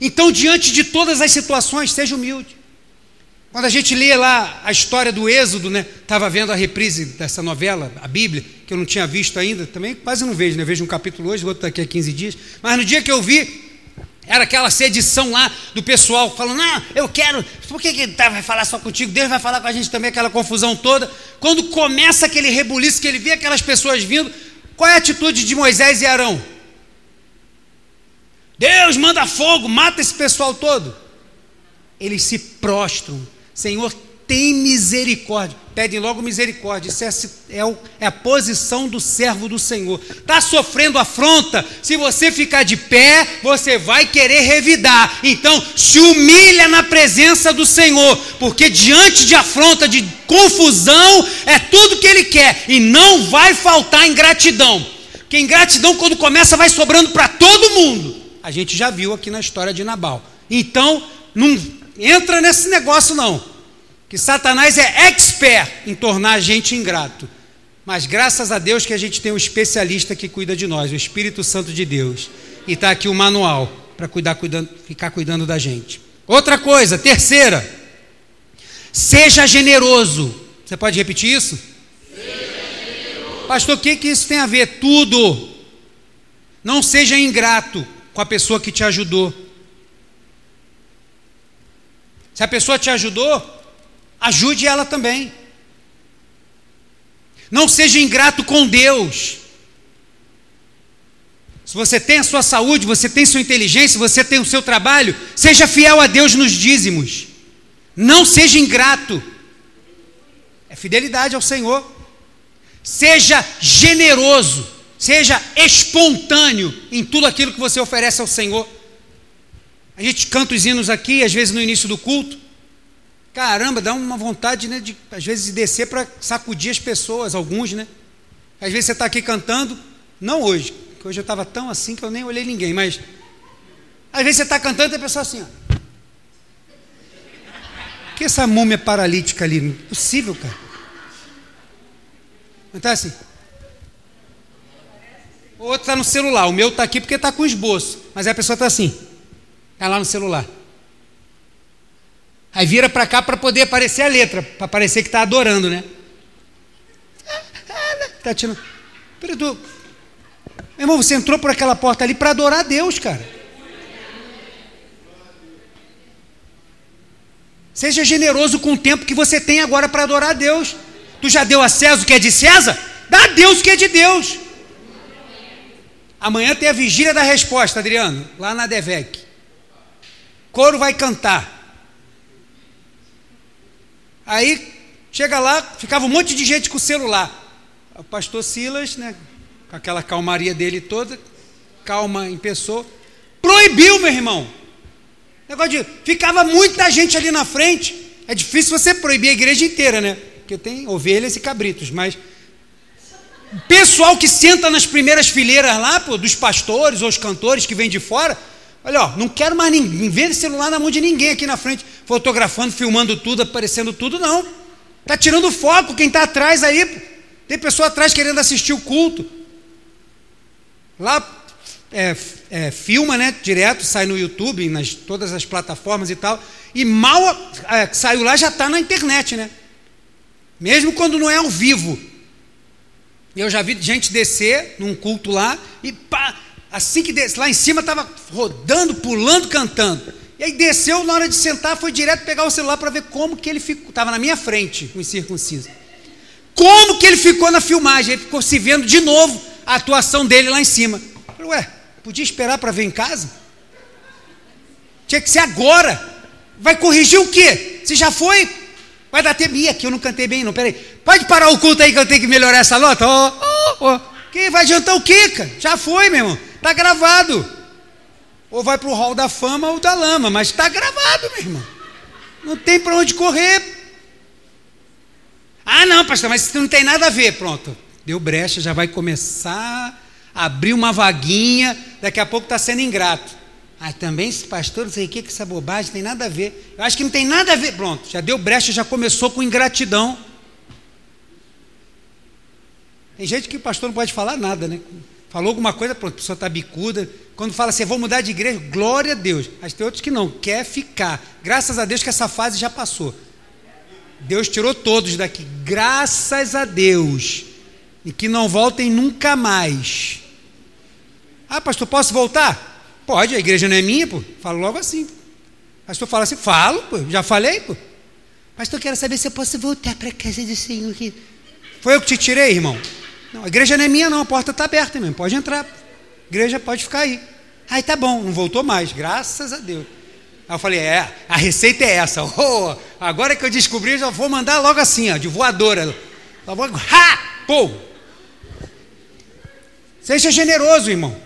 Então, diante de todas as situações, seja humilde. Quando a gente lê lá a história do Êxodo, né? Estava vendo a reprise dessa novela, a Bíblia, que eu não tinha visto ainda, também quase não vejo, né? vejo um capítulo hoje, outro daqui a 15 dias. Mas no dia que eu vi, era aquela sedição lá do pessoal falando: Não, eu quero, por que, que tá, vai falar só contigo? Deus vai falar com a gente também, aquela confusão toda. Quando começa aquele rebuliço, que ele vê aquelas pessoas vindo, qual é a atitude de Moisés e Arão? Deus manda fogo, mata esse pessoal todo. Eles se prostram, Senhor, tem misericórdia. Pedem logo misericórdia. Isso é, é, é a posição do servo do Senhor. Está sofrendo afronta. Se você ficar de pé, você vai querer revidar. Então, se humilha na presença do Senhor. Porque diante de afronta, de confusão, é tudo que Ele quer. E não vai faltar ingratidão. Porque ingratidão, quando começa, vai sobrando para todo mundo. A gente já viu aqui na história de Nabal. Então, não entra nesse negócio, não que Satanás é expert em tornar a gente ingrato. Mas graças a Deus que a gente tem um especialista que cuida de nós, o Espírito Santo de Deus. E está aqui o manual para cuidar, cuidando, ficar cuidando da gente. Outra coisa, terceira, seja generoso. Você pode repetir isso? Pastor, o que, que isso tem a ver? Tudo. Não seja ingrato com a pessoa que te ajudou. Se a pessoa te ajudou, ajude ela também. Não seja ingrato com Deus. Se você tem a sua saúde, você tem sua inteligência, você tem o seu trabalho, seja fiel a Deus nos dízimos. Não seja ingrato. É fidelidade ao Senhor. Seja generoso, seja espontâneo em tudo aquilo que você oferece ao Senhor. A gente canta os hinos aqui, às vezes no início do culto. Caramba, dá uma vontade, né, de, às vezes, de descer para sacudir as pessoas, alguns, né? Às vezes você está aqui cantando, não hoje, porque hoje eu estava tão assim que eu nem olhei ninguém, mas às vezes você está cantando e a pessoa assim, ó. que essa múmia paralítica ali? Impossível, cara. Não está assim. O outro está no celular, o meu está aqui porque está com esboço, mas a pessoa está assim, está lá no celular. Aí vira para cá para poder aparecer a letra, para parecer que está adorando, né? Está tirando. Tu... Meu irmão, você entrou por aquela porta ali para adorar a Deus, cara. Seja generoso com o tempo que você tem agora para adorar a Deus. Tu já deu a César o que é de César? Dá a Deus o que é de Deus. Amanhã tem a vigília da resposta, Adriano, lá na Devec. Coro vai cantar. Aí chega lá, ficava um monte de gente com o celular. O pastor Silas, né, com aquela calmaria dele toda, calma em pessoa, proibiu, meu irmão. Negócio de ficava muita gente ali na frente. É difícil você proibir a igreja inteira, né? Porque tem ovelhas e cabritos, mas pessoal que senta nas primeiras fileiras lá, pô, dos pastores ou os cantores que vêm de fora, olha, ó, não quero mais ninguém ver celular na mão de ninguém aqui na frente, fotografando, filmando tudo, aparecendo tudo, não. Tá tirando foco quem está atrás aí. Tem pessoa atrás querendo assistir o culto. Lá é, é, filma, né? Direto, sai no YouTube, nas todas as plataformas e tal. E mal é, saiu lá, já está na internet, né? Mesmo quando não é ao vivo. Eu já vi gente descer num culto lá e pá, assim que desce, lá em cima estava rodando, pulando, cantando. E aí desceu, na hora de sentar, foi direto pegar o celular para ver como que ele ficou. Estava na minha frente, o incircunciso. Como que ele ficou na filmagem? Ele ficou se vendo de novo a atuação dele lá em cima. Eu falei, ué, podia esperar para ver em casa? Tinha que ser agora. Vai corrigir o quê? Se já foi, vai dar tempo. Ih, aqui eu não cantei bem, não, peraí. Pode parar o culto aí que eu tenho que melhorar essa nota? Ó, ó, ó. Quem vai adiantar o quê, cara? Já foi, meu irmão. Está gravado. Ou vai para o hall da fama ou da lama, mas está gravado, meu irmão. Não tem para onde correr. Ah, não, pastor, mas não tem nada a ver. Pronto, deu brecha, já vai começar a abrir uma vaguinha, daqui a pouco está sendo ingrato. Ah, também esse pastor, não sei o que, que essa bobagem tem nada a ver. Eu acho que não tem nada a ver. Pronto, já deu brecha, já começou com ingratidão. Tem gente que o pastor não pode falar nada, né? Falou alguma coisa, pronto, a pessoa está bicuda. Quando fala assim, vou mudar de igreja, glória a Deus. Mas tem outros que não, quer ficar. Graças a Deus que essa fase já passou. Deus tirou todos daqui, graças a Deus. E que não voltem nunca mais. Ah, pastor, posso voltar? Pode, a igreja não é minha, pô. Falo logo assim. Pastor fala assim, falo, pô, já falei, pô. Pastor, quero saber se eu posso voltar para a casa do Senhor. Foi eu que te tirei, irmão? Não, a igreja não é minha, não, a porta está aberta mesmo, pode entrar. A igreja pode ficar aí. Aí tá bom, não voltou mais, graças a Deus. Aí eu falei, é, a receita é essa. Oh, agora que eu descobri, já vou mandar logo assim, ó, de voadora. Vou, ha! Pô! Seja generoso, irmão.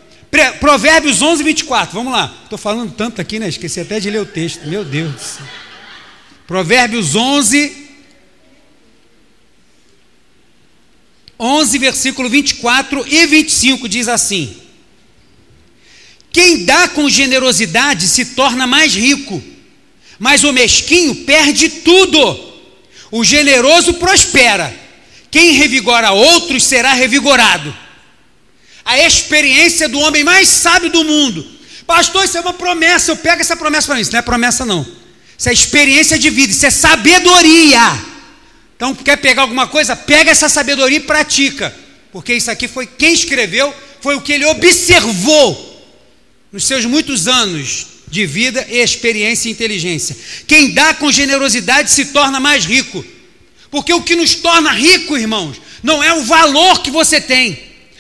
Provérbios 11, 24. Vamos lá. Estou falando tanto aqui, né? Esqueci até de ler o texto. Meu Deus. Provérbios 11, 11, versículo 24 e 25 diz assim: Quem dá com generosidade se torna mais rico, mas o mesquinho perde tudo. O generoso prospera. Quem revigora outros será revigorado a experiência do homem mais sábio do mundo. Pastor, isso é uma promessa, eu pego essa promessa para mim. Isso não é promessa, não. Isso é experiência de vida, isso é sabedoria. Então, quer pegar alguma coisa? Pega essa sabedoria e pratica. Porque isso aqui foi quem escreveu, foi o que ele observou nos seus muitos anos de vida experiência e inteligência. Quem dá com generosidade se torna mais rico. Porque o que nos torna rico, irmãos, não é o valor que você tem,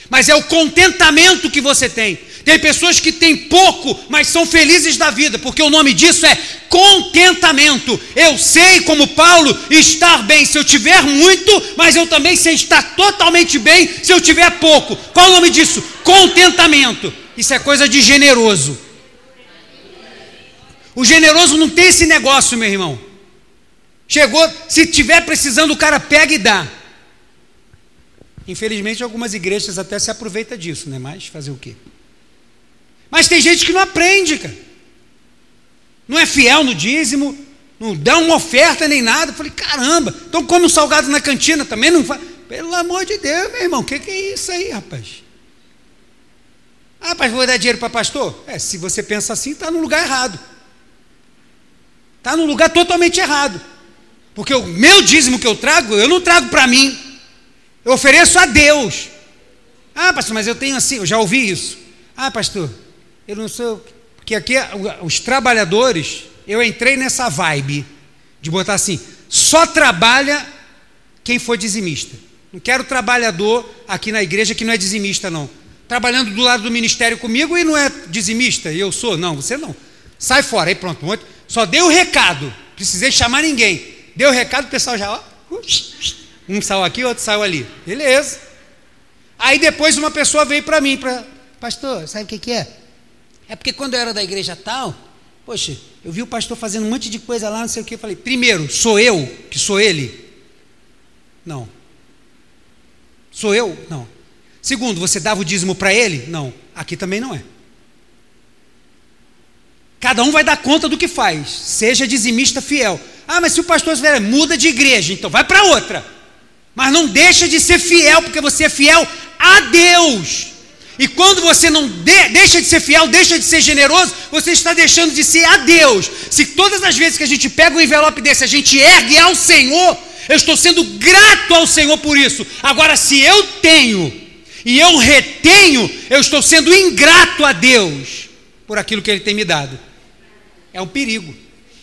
mas é o contentamento que você tem. Tem pessoas que têm pouco, mas são felizes da vida, porque o nome disso é contentamento. Eu sei, como Paulo, estar bem se eu tiver muito, mas eu também sei estar totalmente bem se eu tiver pouco. Qual o nome disso? Contentamento. Isso é coisa de generoso. O generoso não tem esse negócio, meu irmão. Chegou, se tiver precisando, o cara pega e dá. Infelizmente, algumas igrejas até se aproveitam disso, né? Mas fazer o quê? Mas tem gente que não aprende, cara. Não é fiel no dízimo, não dá uma oferta nem nada. Eu falei, caramba, então come um salgado na cantina também não faz. Pelo amor de Deus, meu irmão, o que, que é isso aí, rapaz? Ah, mas vou dar dinheiro para pastor? É, se você pensa assim, está no lugar errado. Está no lugar totalmente errado. Porque o meu dízimo que eu trago, eu não trago para mim. Eu ofereço a Deus. Ah, pastor, mas eu tenho assim, eu já ouvi isso. Ah, pastor, eu não sou. Porque aqui os trabalhadores, eu entrei nessa vibe de botar assim: só trabalha quem for dizimista. Não quero trabalhador aqui na igreja que não é dizimista, não. Trabalhando do lado do ministério comigo e não é dizimista, e eu sou. Não, você não. Sai fora, aí pronto. Só dei o recado. Precisei chamar ninguém. Deu o recado, o pessoal já, ó. Um saiu aqui, outro saiu ali. Beleza. Aí depois uma pessoa veio para mim, para pastor, sabe o que, que é? É porque quando eu era da igreja tal, poxa, eu vi o pastor fazendo um monte de coisa lá, não sei o que. Eu falei, primeiro, sou eu que sou ele? Não. Sou eu? Não. Segundo, você dava o dízimo para ele? Não. Aqui também não é. Cada um vai dar conta do que faz. Seja dizimista fiel. Ah, mas se o pastor estiver, muda de igreja, então vai para outra. Mas não deixa de ser fiel, porque você é fiel a Deus. E quando você não de, deixa de ser fiel, deixa de ser generoso, você está deixando de ser a Deus. Se todas as vezes que a gente pega um envelope desse, a gente ergue ao Senhor, eu estou sendo grato ao Senhor por isso. Agora, se eu tenho e eu retenho, eu estou sendo ingrato a Deus por aquilo que Ele tem me dado. É um perigo.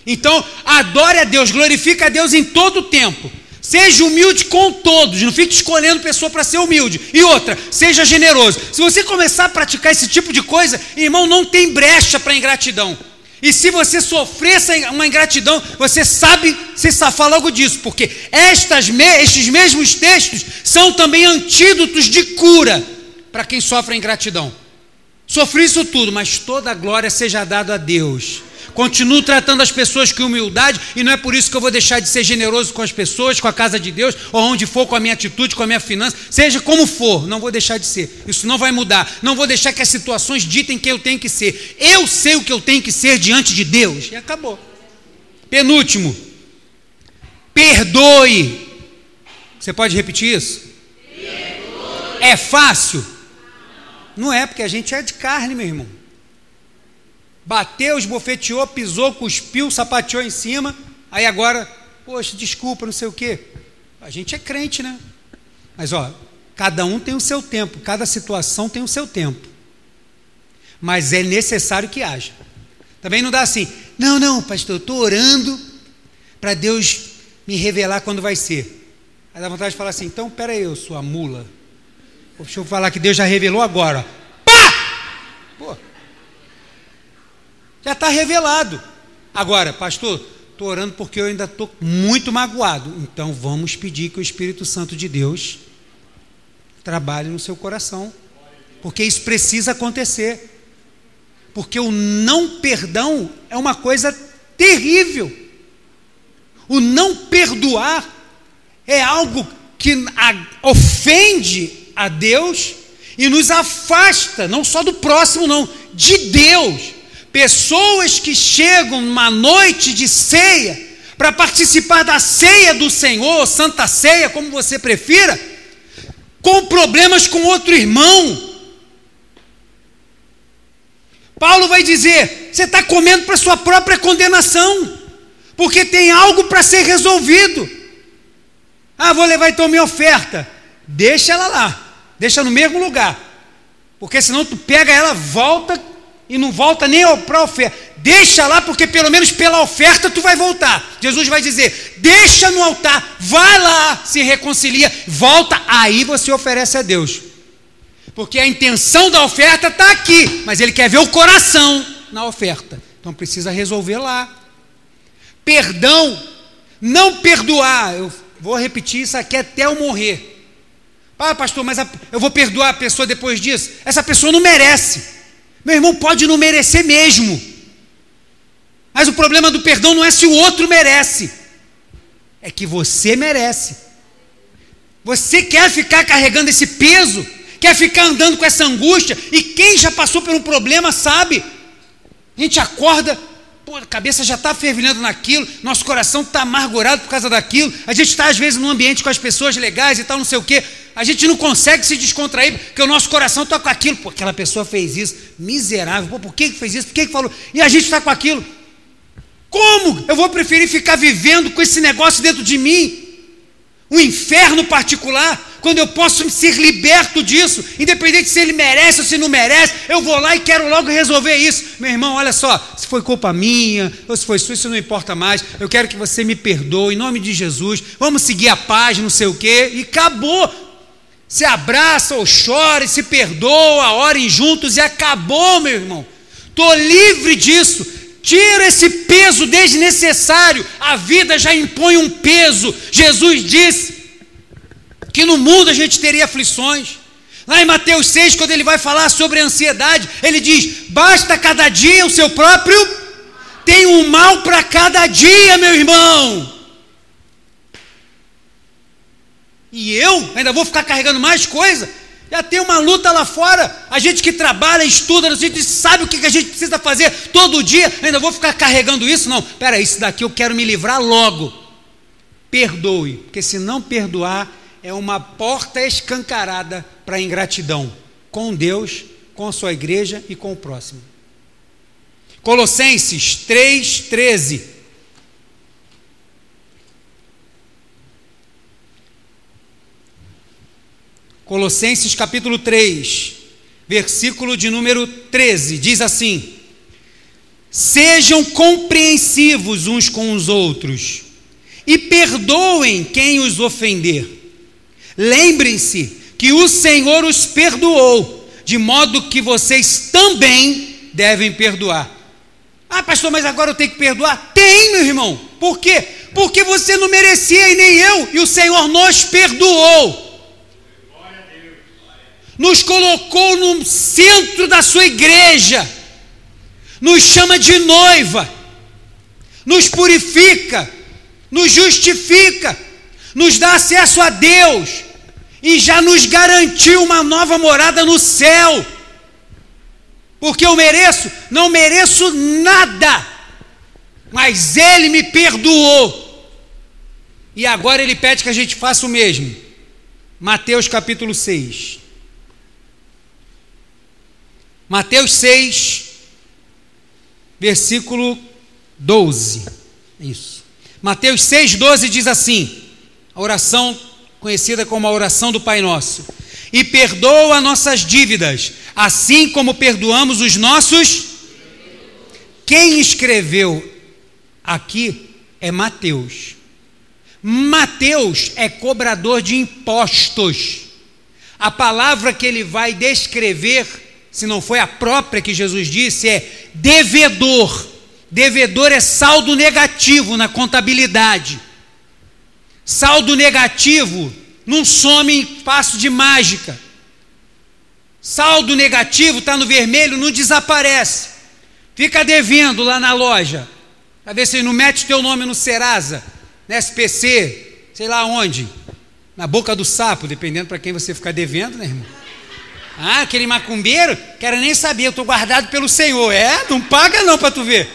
Então, adore a Deus, glorifique a Deus em todo o tempo. Seja humilde com todos, não fique escolhendo pessoa para ser humilde. E outra, seja generoso. Se você começar a praticar esse tipo de coisa, irmão, não tem brecha para ingratidão. E se você sofrer uma ingratidão, você sabe se safar logo disso, porque estas, estes mesmos textos são também antídotos de cura para quem sofre a ingratidão. Sofri isso tudo, mas toda a glória seja dada a Deus continuo tratando as pessoas com humildade, e não é por isso que eu vou deixar de ser generoso com as pessoas, com a casa de Deus, ou onde for, com a minha atitude, com a minha finança, seja como for, não vou deixar de ser. Isso não vai mudar. Não vou deixar que as situações ditem quem eu tenho que ser. Eu sei o que eu tenho que ser diante de Deus. E acabou. Penúltimo. Perdoe. Você pode repetir isso? Perdoe. É fácil? Não é, porque a gente é de carne, meu irmão bateu, esbofeteou, pisou, cuspiu, sapateou em cima, aí agora, poxa, desculpa, não sei o quê. A gente é crente, né? Mas ó, cada um tem o seu tempo, cada situação tem o seu tempo. Mas é necessário que haja. Também não dá assim, não, não, pastor, eu estou orando para Deus me revelar quando vai ser. Aí dá vontade de falar assim, então peraí, eu sua mula. Deixa eu falar que Deus já revelou agora. Pá! Pô, já está revelado. Agora, pastor, estou orando porque eu ainda estou muito magoado. Então vamos pedir que o Espírito Santo de Deus trabalhe no seu coração. Porque isso precisa acontecer. Porque o não perdão é uma coisa terrível. O não perdoar é algo que ofende a Deus e nos afasta, não só do próximo, não, de Deus. Pessoas que chegam numa noite de ceia para participar da ceia do Senhor, Santa Ceia, como você prefira, com problemas com outro irmão. Paulo vai dizer: você está comendo para sua própria condenação, porque tem algo para ser resolvido. Ah, vou levar então minha oferta. Deixa ela lá, deixa no mesmo lugar, porque senão tu pega ela, volta e não volta nem para a oferta. Deixa lá, porque pelo menos pela oferta tu vai voltar. Jesus vai dizer: deixa no altar, vai lá, se reconcilia, volta, aí você oferece a Deus. Porque a intenção da oferta está aqui, mas ele quer ver o coração na oferta. Então precisa resolver lá. Perdão, não perdoar. Eu vou repetir isso aqui até eu morrer. Ah, pastor, mas eu vou perdoar a pessoa depois disso? Essa pessoa não merece. Meu irmão pode não merecer mesmo. Mas o problema do perdão não é se o outro merece, é que você merece. Você quer ficar carregando esse peso, quer ficar andando com essa angústia, e quem já passou por um problema sabe. A gente acorda, pô, a cabeça já está fervilhando naquilo, nosso coração está amargurado por causa daquilo, a gente está às vezes num ambiente com as pessoas legais e tal, não sei o quê, a gente não consegue se descontrair, porque o nosso coração está com aquilo, pô, aquela pessoa fez isso, miserável, pô, por que fez isso, por que falou, e a gente está com aquilo. Como eu vou preferir ficar vivendo com esse negócio dentro de mim? Um inferno particular, quando eu posso ser liberto disso, independente se ele merece ou se não merece, eu vou lá e quero logo resolver isso. Meu irmão, olha só, se foi culpa minha, ou se foi sua, isso não importa mais. Eu quero que você me perdoe, em nome de Jesus. Vamos seguir a paz, não sei o quê, e acabou. Se abraça ou chora, se perdoa, orem juntos e acabou, meu irmão. Estou livre disso. Tira esse peso desnecessário. A vida já impõe um peso. Jesus disse que no mundo a gente teria aflições. Lá em Mateus 6, quando ele vai falar sobre a ansiedade, ele diz: basta cada dia o seu próprio. Tem um mal para cada dia, meu irmão. E eu ainda vou ficar carregando mais coisa. Já tem uma luta lá fora. A gente que trabalha, estuda, a gente sabe o que a gente precisa fazer todo dia. Ainda vou ficar carregando isso? Não. Pera, isso daqui eu quero me livrar logo. Perdoe, porque se não perdoar, é uma porta escancarada para a ingratidão com Deus, com a sua igreja e com o próximo. Colossenses 3,13. Colossenses capítulo 3, versículo de número 13, diz assim: Sejam compreensivos uns com os outros e perdoem quem os ofender. Lembrem-se que o Senhor os perdoou, de modo que vocês também devem perdoar. Ah, pastor, mas agora eu tenho que perdoar? Tem, meu irmão. Por quê? Porque você não merecia e nem eu, e o Senhor nos perdoou nos colocou no centro da sua igreja, nos chama de noiva, nos purifica, nos justifica, nos dá acesso a Deus e já nos garantiu uma nova morada no céu. Porque eu mereço, não mereço nada, mas Ele me perdoou. E agora Ele pede que a gente faça o mesmo. Mateus capítulo 6. Mateus 6, versículo 12. Isso. Mateus 6, 12 diz assim: a oração conhecida como a oração do Pai Nosso. E perdoa nossas dívidas, assim como perdoamos os nossos. Quem escreveu aqui é Mateus. Mateus é cobrador de impostos. A palavra que ele vai descrever se não foi a própria que Jesus disse, é devedor. Devedor é saldo negativo na contabilidade. Saldo negativo não some em passo de mágica. Saldo negativo está no vermelho, não desaparece. Fica devendo lá na loja. Para ver se não mete teu nome no Serasa, na SPC, sei lá onde. Na boca do sapo, dependendo para quem você ficar devendo, né, irmão? Ah, aquele macumbeiro, quero nem saber, eu estou guardado pelo Senhor. É, não paga não para tu ver.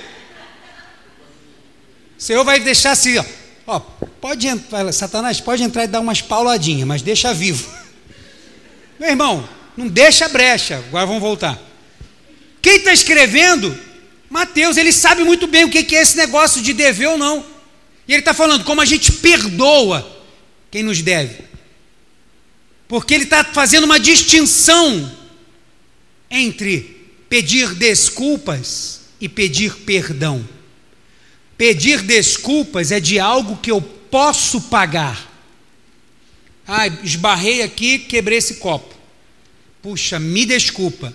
O Senhor vai deixar assim, ó. Ó pode entrar, Satanás pode entrar e dar umas pauladinhas, mas deixa vivo. Meu irmão, não deixa brecha. Agora vamos voltar. Quem está escrevendo? Mateus, ele sabe muito bem o que é esse negócio de dever ou não. E ele está falando como a gente perdoa quem nos deve porque ele está fazendo uma distinção entre pedir desculpas e pedir perdão. Pedir desculpas é de algo que eu posso pagar. Ah, esbarrei aqui, quebrei esse copo. Puxa, me desculpa.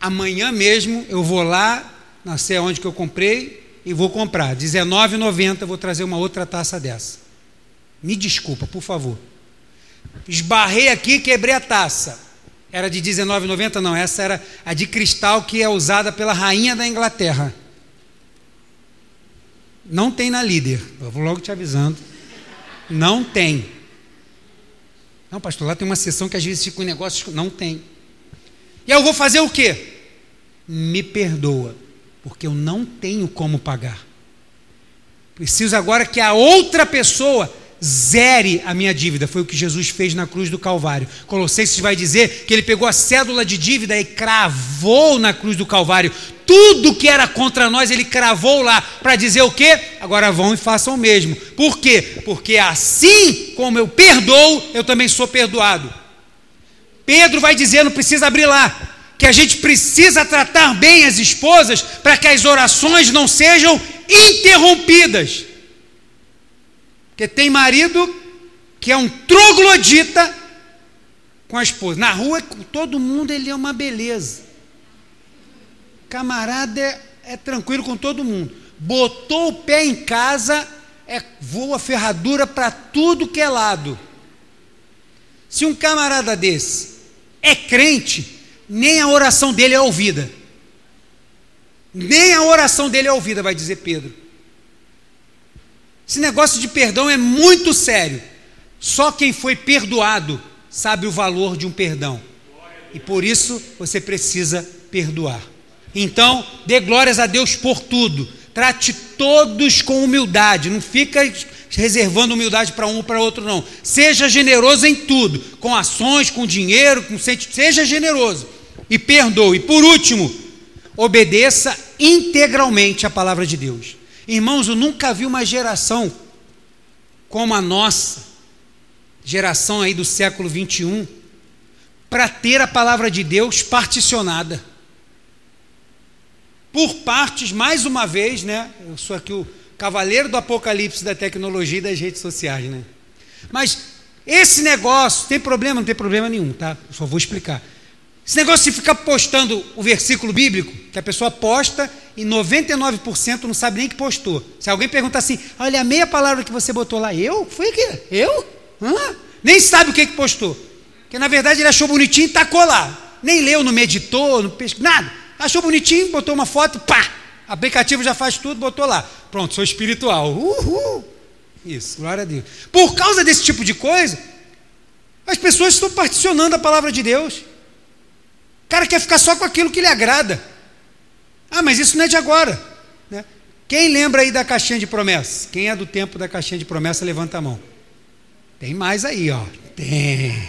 Amanhã mesmo eu vou lá, não sei aonde que eu comprei, e vou comprar. R$19,90, vou trazer uma outra taça dessa. Me desculpa, por favor. Esbarrei aqui quebrei a taça. Era de R$19,90? Não, essa era a de cristal que é usada pela rainha da Inglaterra. Não tem na líder. Eu vou logo te avisando. Não tem. Não, pastor, lá tem uma sessão que às vezes fica um negócio. Não tem. E eu vou fazer o quê? Me perdoa, porque eu não tenho como pagar. Preciso agora que a outra pessoa zere a minha dívida. Foi o que Jesus fez na cruz do Calvário. Colossenses vai dizer que ele pegou a cédula de dívida e cravou na cruz do Calvário. Tudo que era contra nós, ele cravou lá para dizer o quê? Agora vão e façam o mesmo. Por quê? Porque assim como eu perdoo, eu também sou perdoado. Pedro vai dizer, não precisa abrir lá, que a gente precisa tratar bem as esposas para que as orações não sejam interrompidas. Porque tem marido que é um troglodita com a esposa. Na rua, todo mundo ele é uma beleza. Camarada é, é tranquilo com todo mundo. Botou o pé em casa, é, voa ferradura para tudo que é lado. Se um camarada desse é crente, nem a oração dele é ouvida. Nem a oração dele é ouvida, vai dizer Pedro. Esse negócio de perdão é muito sério. Só quem foi perdoado sabe o valor de um perdão. E por isso você precisa perdoar. Então, dê glórias a Deus por tudo. Trate todos com humildade. Não fica reservando humildade para um ou para outro, não. Seja generoso em tudo, com ações, com dinheiro, com sentimento. Seja generoso e perdoe. E por último, obedeça integralmente a palavra de Deus. Irmãos, eu nunca vi uma geração como a nossa, geração aí do século 21, para ter a palavra de Deus particionada. Por partes, mais uma vez, né? Eu sou aqui o cavaleiro do apocalipse da tecnologia e das redes sociais, né? Mas esse negócio, tem problema? Não tem problema nenhum, tá? Eu só vou explicar. Esse negócio de ficar postando o versículo bíblico, que a pessoa posta e 99% não sabe nem que postou. Se alguém perguntar assim, olha a meia palavra que você botou lá, eu? Foi aqui? Eu? Hã? Nem sabe o que, que postou. Porque na verdade ele achou bonitinho e tacou lá. Nem leu, não meditou, não pesquisou, nada. Achou bonitinho, botou uma foto, pá! Aplicativo já faz tudo, botou lá. Pronto, sou espiritual. Uhul! Isso, glória a Deus. Por causa desse tipo de coisa, as pessoas estão particionando a palavra de Deus. O cara quer ficar só com aquilo que lhe agrada. Ah, mas isso não é de agora. Né? Quem lembra aí da caixinha de promessas? Quem é do tempo da caixinha de promessa, levanta a mão. Tem mais aí, ó. Tem.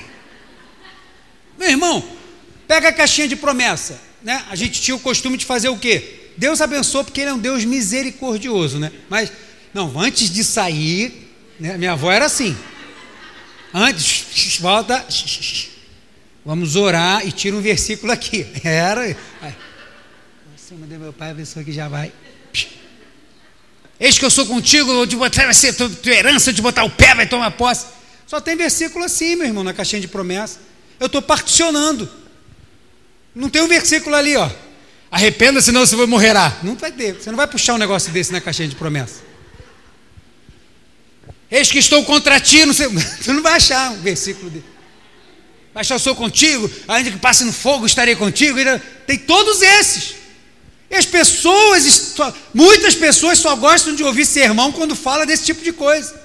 Meu irmão, pega a caixinha de promessa. Né? A gente tinha o costume de fazer o quê? Deus abençoou porque Ele é um Deus misericordioso, né? Mas, não, antes de sair, né? minha avó era assim. Antes, volta. Vamos orar e tira um versículo aqui. Era. Cima de meu pai, a que já vai. Eis que eu sou contigo, vou te botar, vai ser tua, tua herança, de botar o pé, vai tomar posse. Só tem versículo assim, meu irmão, na caixinha de promessa. Eu estou particionando. Não tem um versículo ali, ó. Arrependa, senão você vai morrerá. Não vai ter. Você não vai puxar um negócio desse na caixinha de promessa. Eis que estou contra ti, não sei. Você não vai achar um versículo dele. Mas eu sou contigo, ainda que passe no fogo, estarei contigo. Tem todos esses. E as pessoas, muitas pessoas só gostam de ouvir sermão quando fala desse tipo de coisa.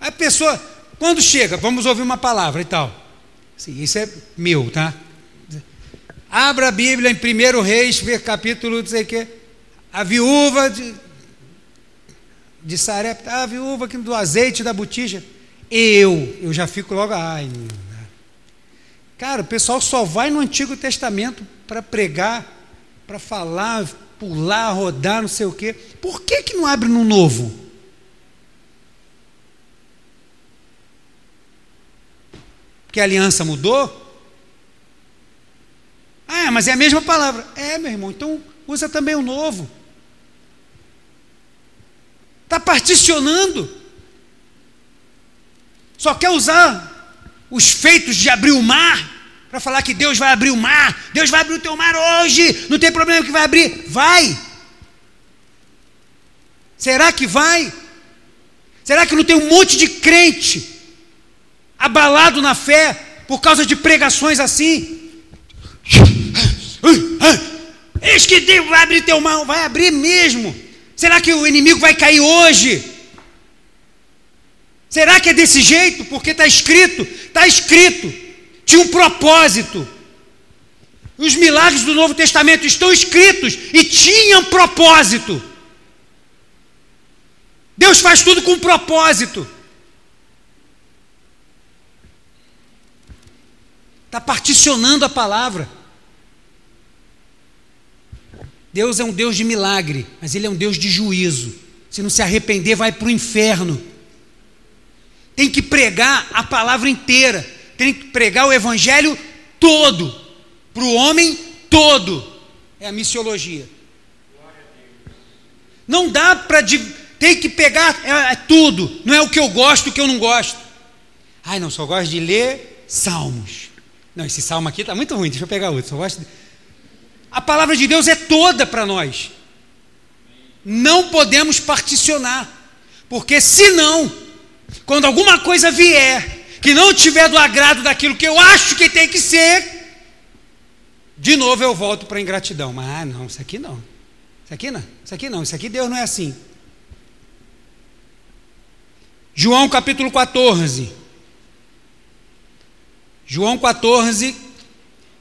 A pessoa, quando chega, vamos ouvir uma palavra e tal. Isso é meu, tá? Abra a Bíblia em 1 Reis, capítulo, não sei o quê. A viúva de, de Sarepta, a viúva do azeite da botija. Eu, eu já fico logo, ai, cara, o pessoal só vai no Antigo Testamento para pregar, para falar, pular, rodar, não sei o quê. Por que, que não abre no Novo? Porque a aliança mudou? Ah, mas é a mesma palavra. É, meu irmão, então usa também o novo. Está particionando só quer usar os feitos de abrir o mar para falar que Deus vai abrir o mar, Deus vai abrir o teu mar hoje, não tem problema que vai abrir. Vai. Será que vai? Será que não tem um monte de crente abalado na fé por causa de pregações assim? Eis que Deus vai abrir teu mar, vai abrir mesmo. Será que o inimigo vai cair hoje? Será que é desse jeito? Porque está escrito, está escrito, tinha um propósito. Os milagres do Novo Testamento estão escritos e tinham propósito. Deus faz tudo com propósito. Está particionando a palavra. Deus é um Deus de milagre, mas Ele é um Deus de juízo. Se não se arrepender, vai para o inferno. Tem que pregar a palavra inteira, tem que pregar o evangelho todo, para o homem todo. É a missiologia. Não dá para. Tem que pegar é, é, tudo, não é o que eu gosto, o que eu não gosto. Ai, não, só gosto de ler salmos. Não, esse salmo aqui está muito ruim, deixa eu pegar outro. Só gosto de... A palavra de Deus é toda para nós. Não podemos particionar, porque senão, quando alguma coisa vier que não tiver do agrado daquilo que eu acho que tem que ser, de novo eu volto para a ingratidão. Mas ah, não, isso aqui não. Isso aqui não. Isso aqui não. Isso aqui Deus não é assim. João capítulo 14. João 14,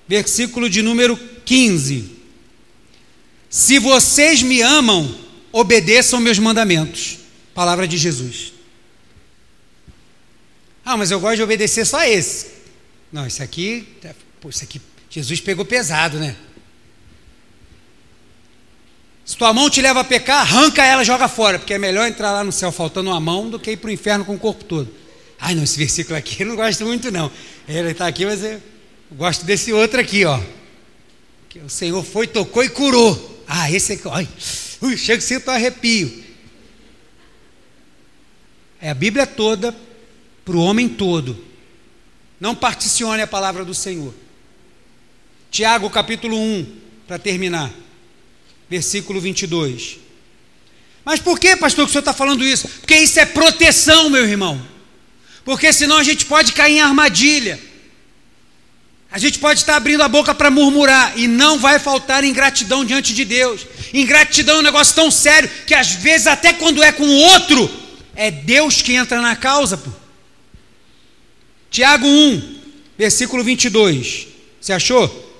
versículo de número 15. Se vocês me amam, obedeçam meus mandamentos. Palavra de Jesus. Ah, mas eu gosto de obedecer só esse. Não, isso aqui, isso aqui, Jesus pegou pesado, né? Se tua mão te leva a pecar, arranca ela joga fora, porque é melhor entrar lá no céu faltando uma mão do que ir para o inferno com o corpo todo. Ai, não, esse versículo aqui eu não gosto muito, não. Ele está aqui, mas eu gosto desse outro aqui, ó. Que o Senhor foi, tocou e curou. Ah, esse aqui, olha. Ui, chega e sinto um arrepio. É a Bíblia toda para o homem todo. Não particione a palavra do Senhor. Tiago capítulo 1, para terminar, versículo 22. Mas por que, pastor, que o senhor está falando isso? Porque isso é proteção, meu irmão porque senão a gente pode cair em armadilha. A gente pode estar abrindo a boca para murmurar e não vai faltar ingratidão diante de Deus. Ingratidão é um negócio tão sério que às vezes, até quando é com o outro, é Deus que entra na causa. Pô. Tiago 1, versículo 22. Você achou?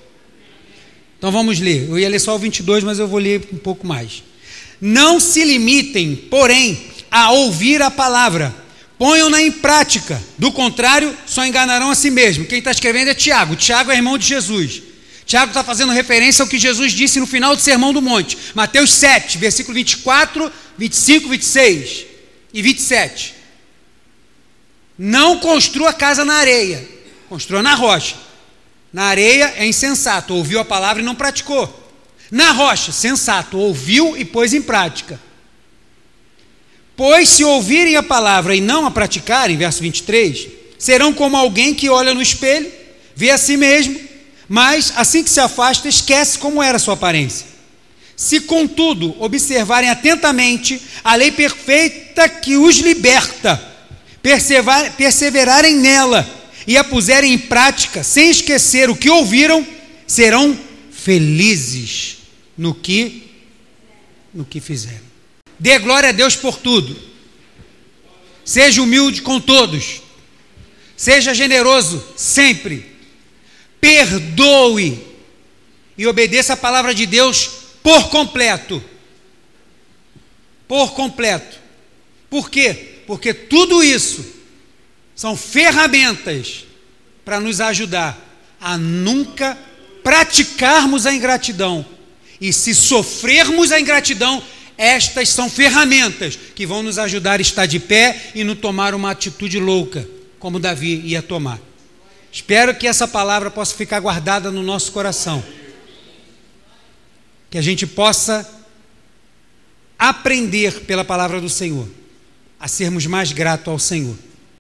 Então vamos ler. Eu ia ler só o 22, mas eu vou ler um pouco mais. Não se limitem, porém, a ouvir a palavra Ponham-na em prática, do contrário, só enganarão a si mesmo. Quem está escrevendo é Tiago. Tiago é irmão de Jesus. Tiago está fazendo referência ao que Jesus disse no final do Sermão do Monte, Mateus 7, versículo 24, 25, 26 e 27. Não construa casa na areia, construa na rocha. Na areia é insensato, ouviu a palavra e não praticou. Na rocha, sensato, ouviu e pôs em prática. Pois se ouvirem a palavra e não a praticarem, verso 23, serão como alguém que olha no espelho, vê a si mesmo, mas assim que se afasta, esquece como era sua aparência. Se, contudo, observarem atentamente a lei perfeita que os liberta, perseverarem nela e a puserem em prática, sem esquecer o que ouviram, serão felizes no que no que fizeram. Dê glória a Deus por tudo. Seja humilde com todos. Seja generoso sempre. Perdoe. E obedeça a palavra de Deus por completo. Por completo. Por quê? Porque tudo isso são ferramentas para nos ajudar a nunca praticarmos a ingratidão. E se sofrermos a ingratidão, estas são ferramentas que vão nos ajudar a estar de pé e não tomar uma atitude louca, como Davi ia tomar. Espero que essa palavra possa ficar guardada no nosso coração. Que a gente possa aprender pela palavra do Senhor a sermos mais gratos ao Senhor.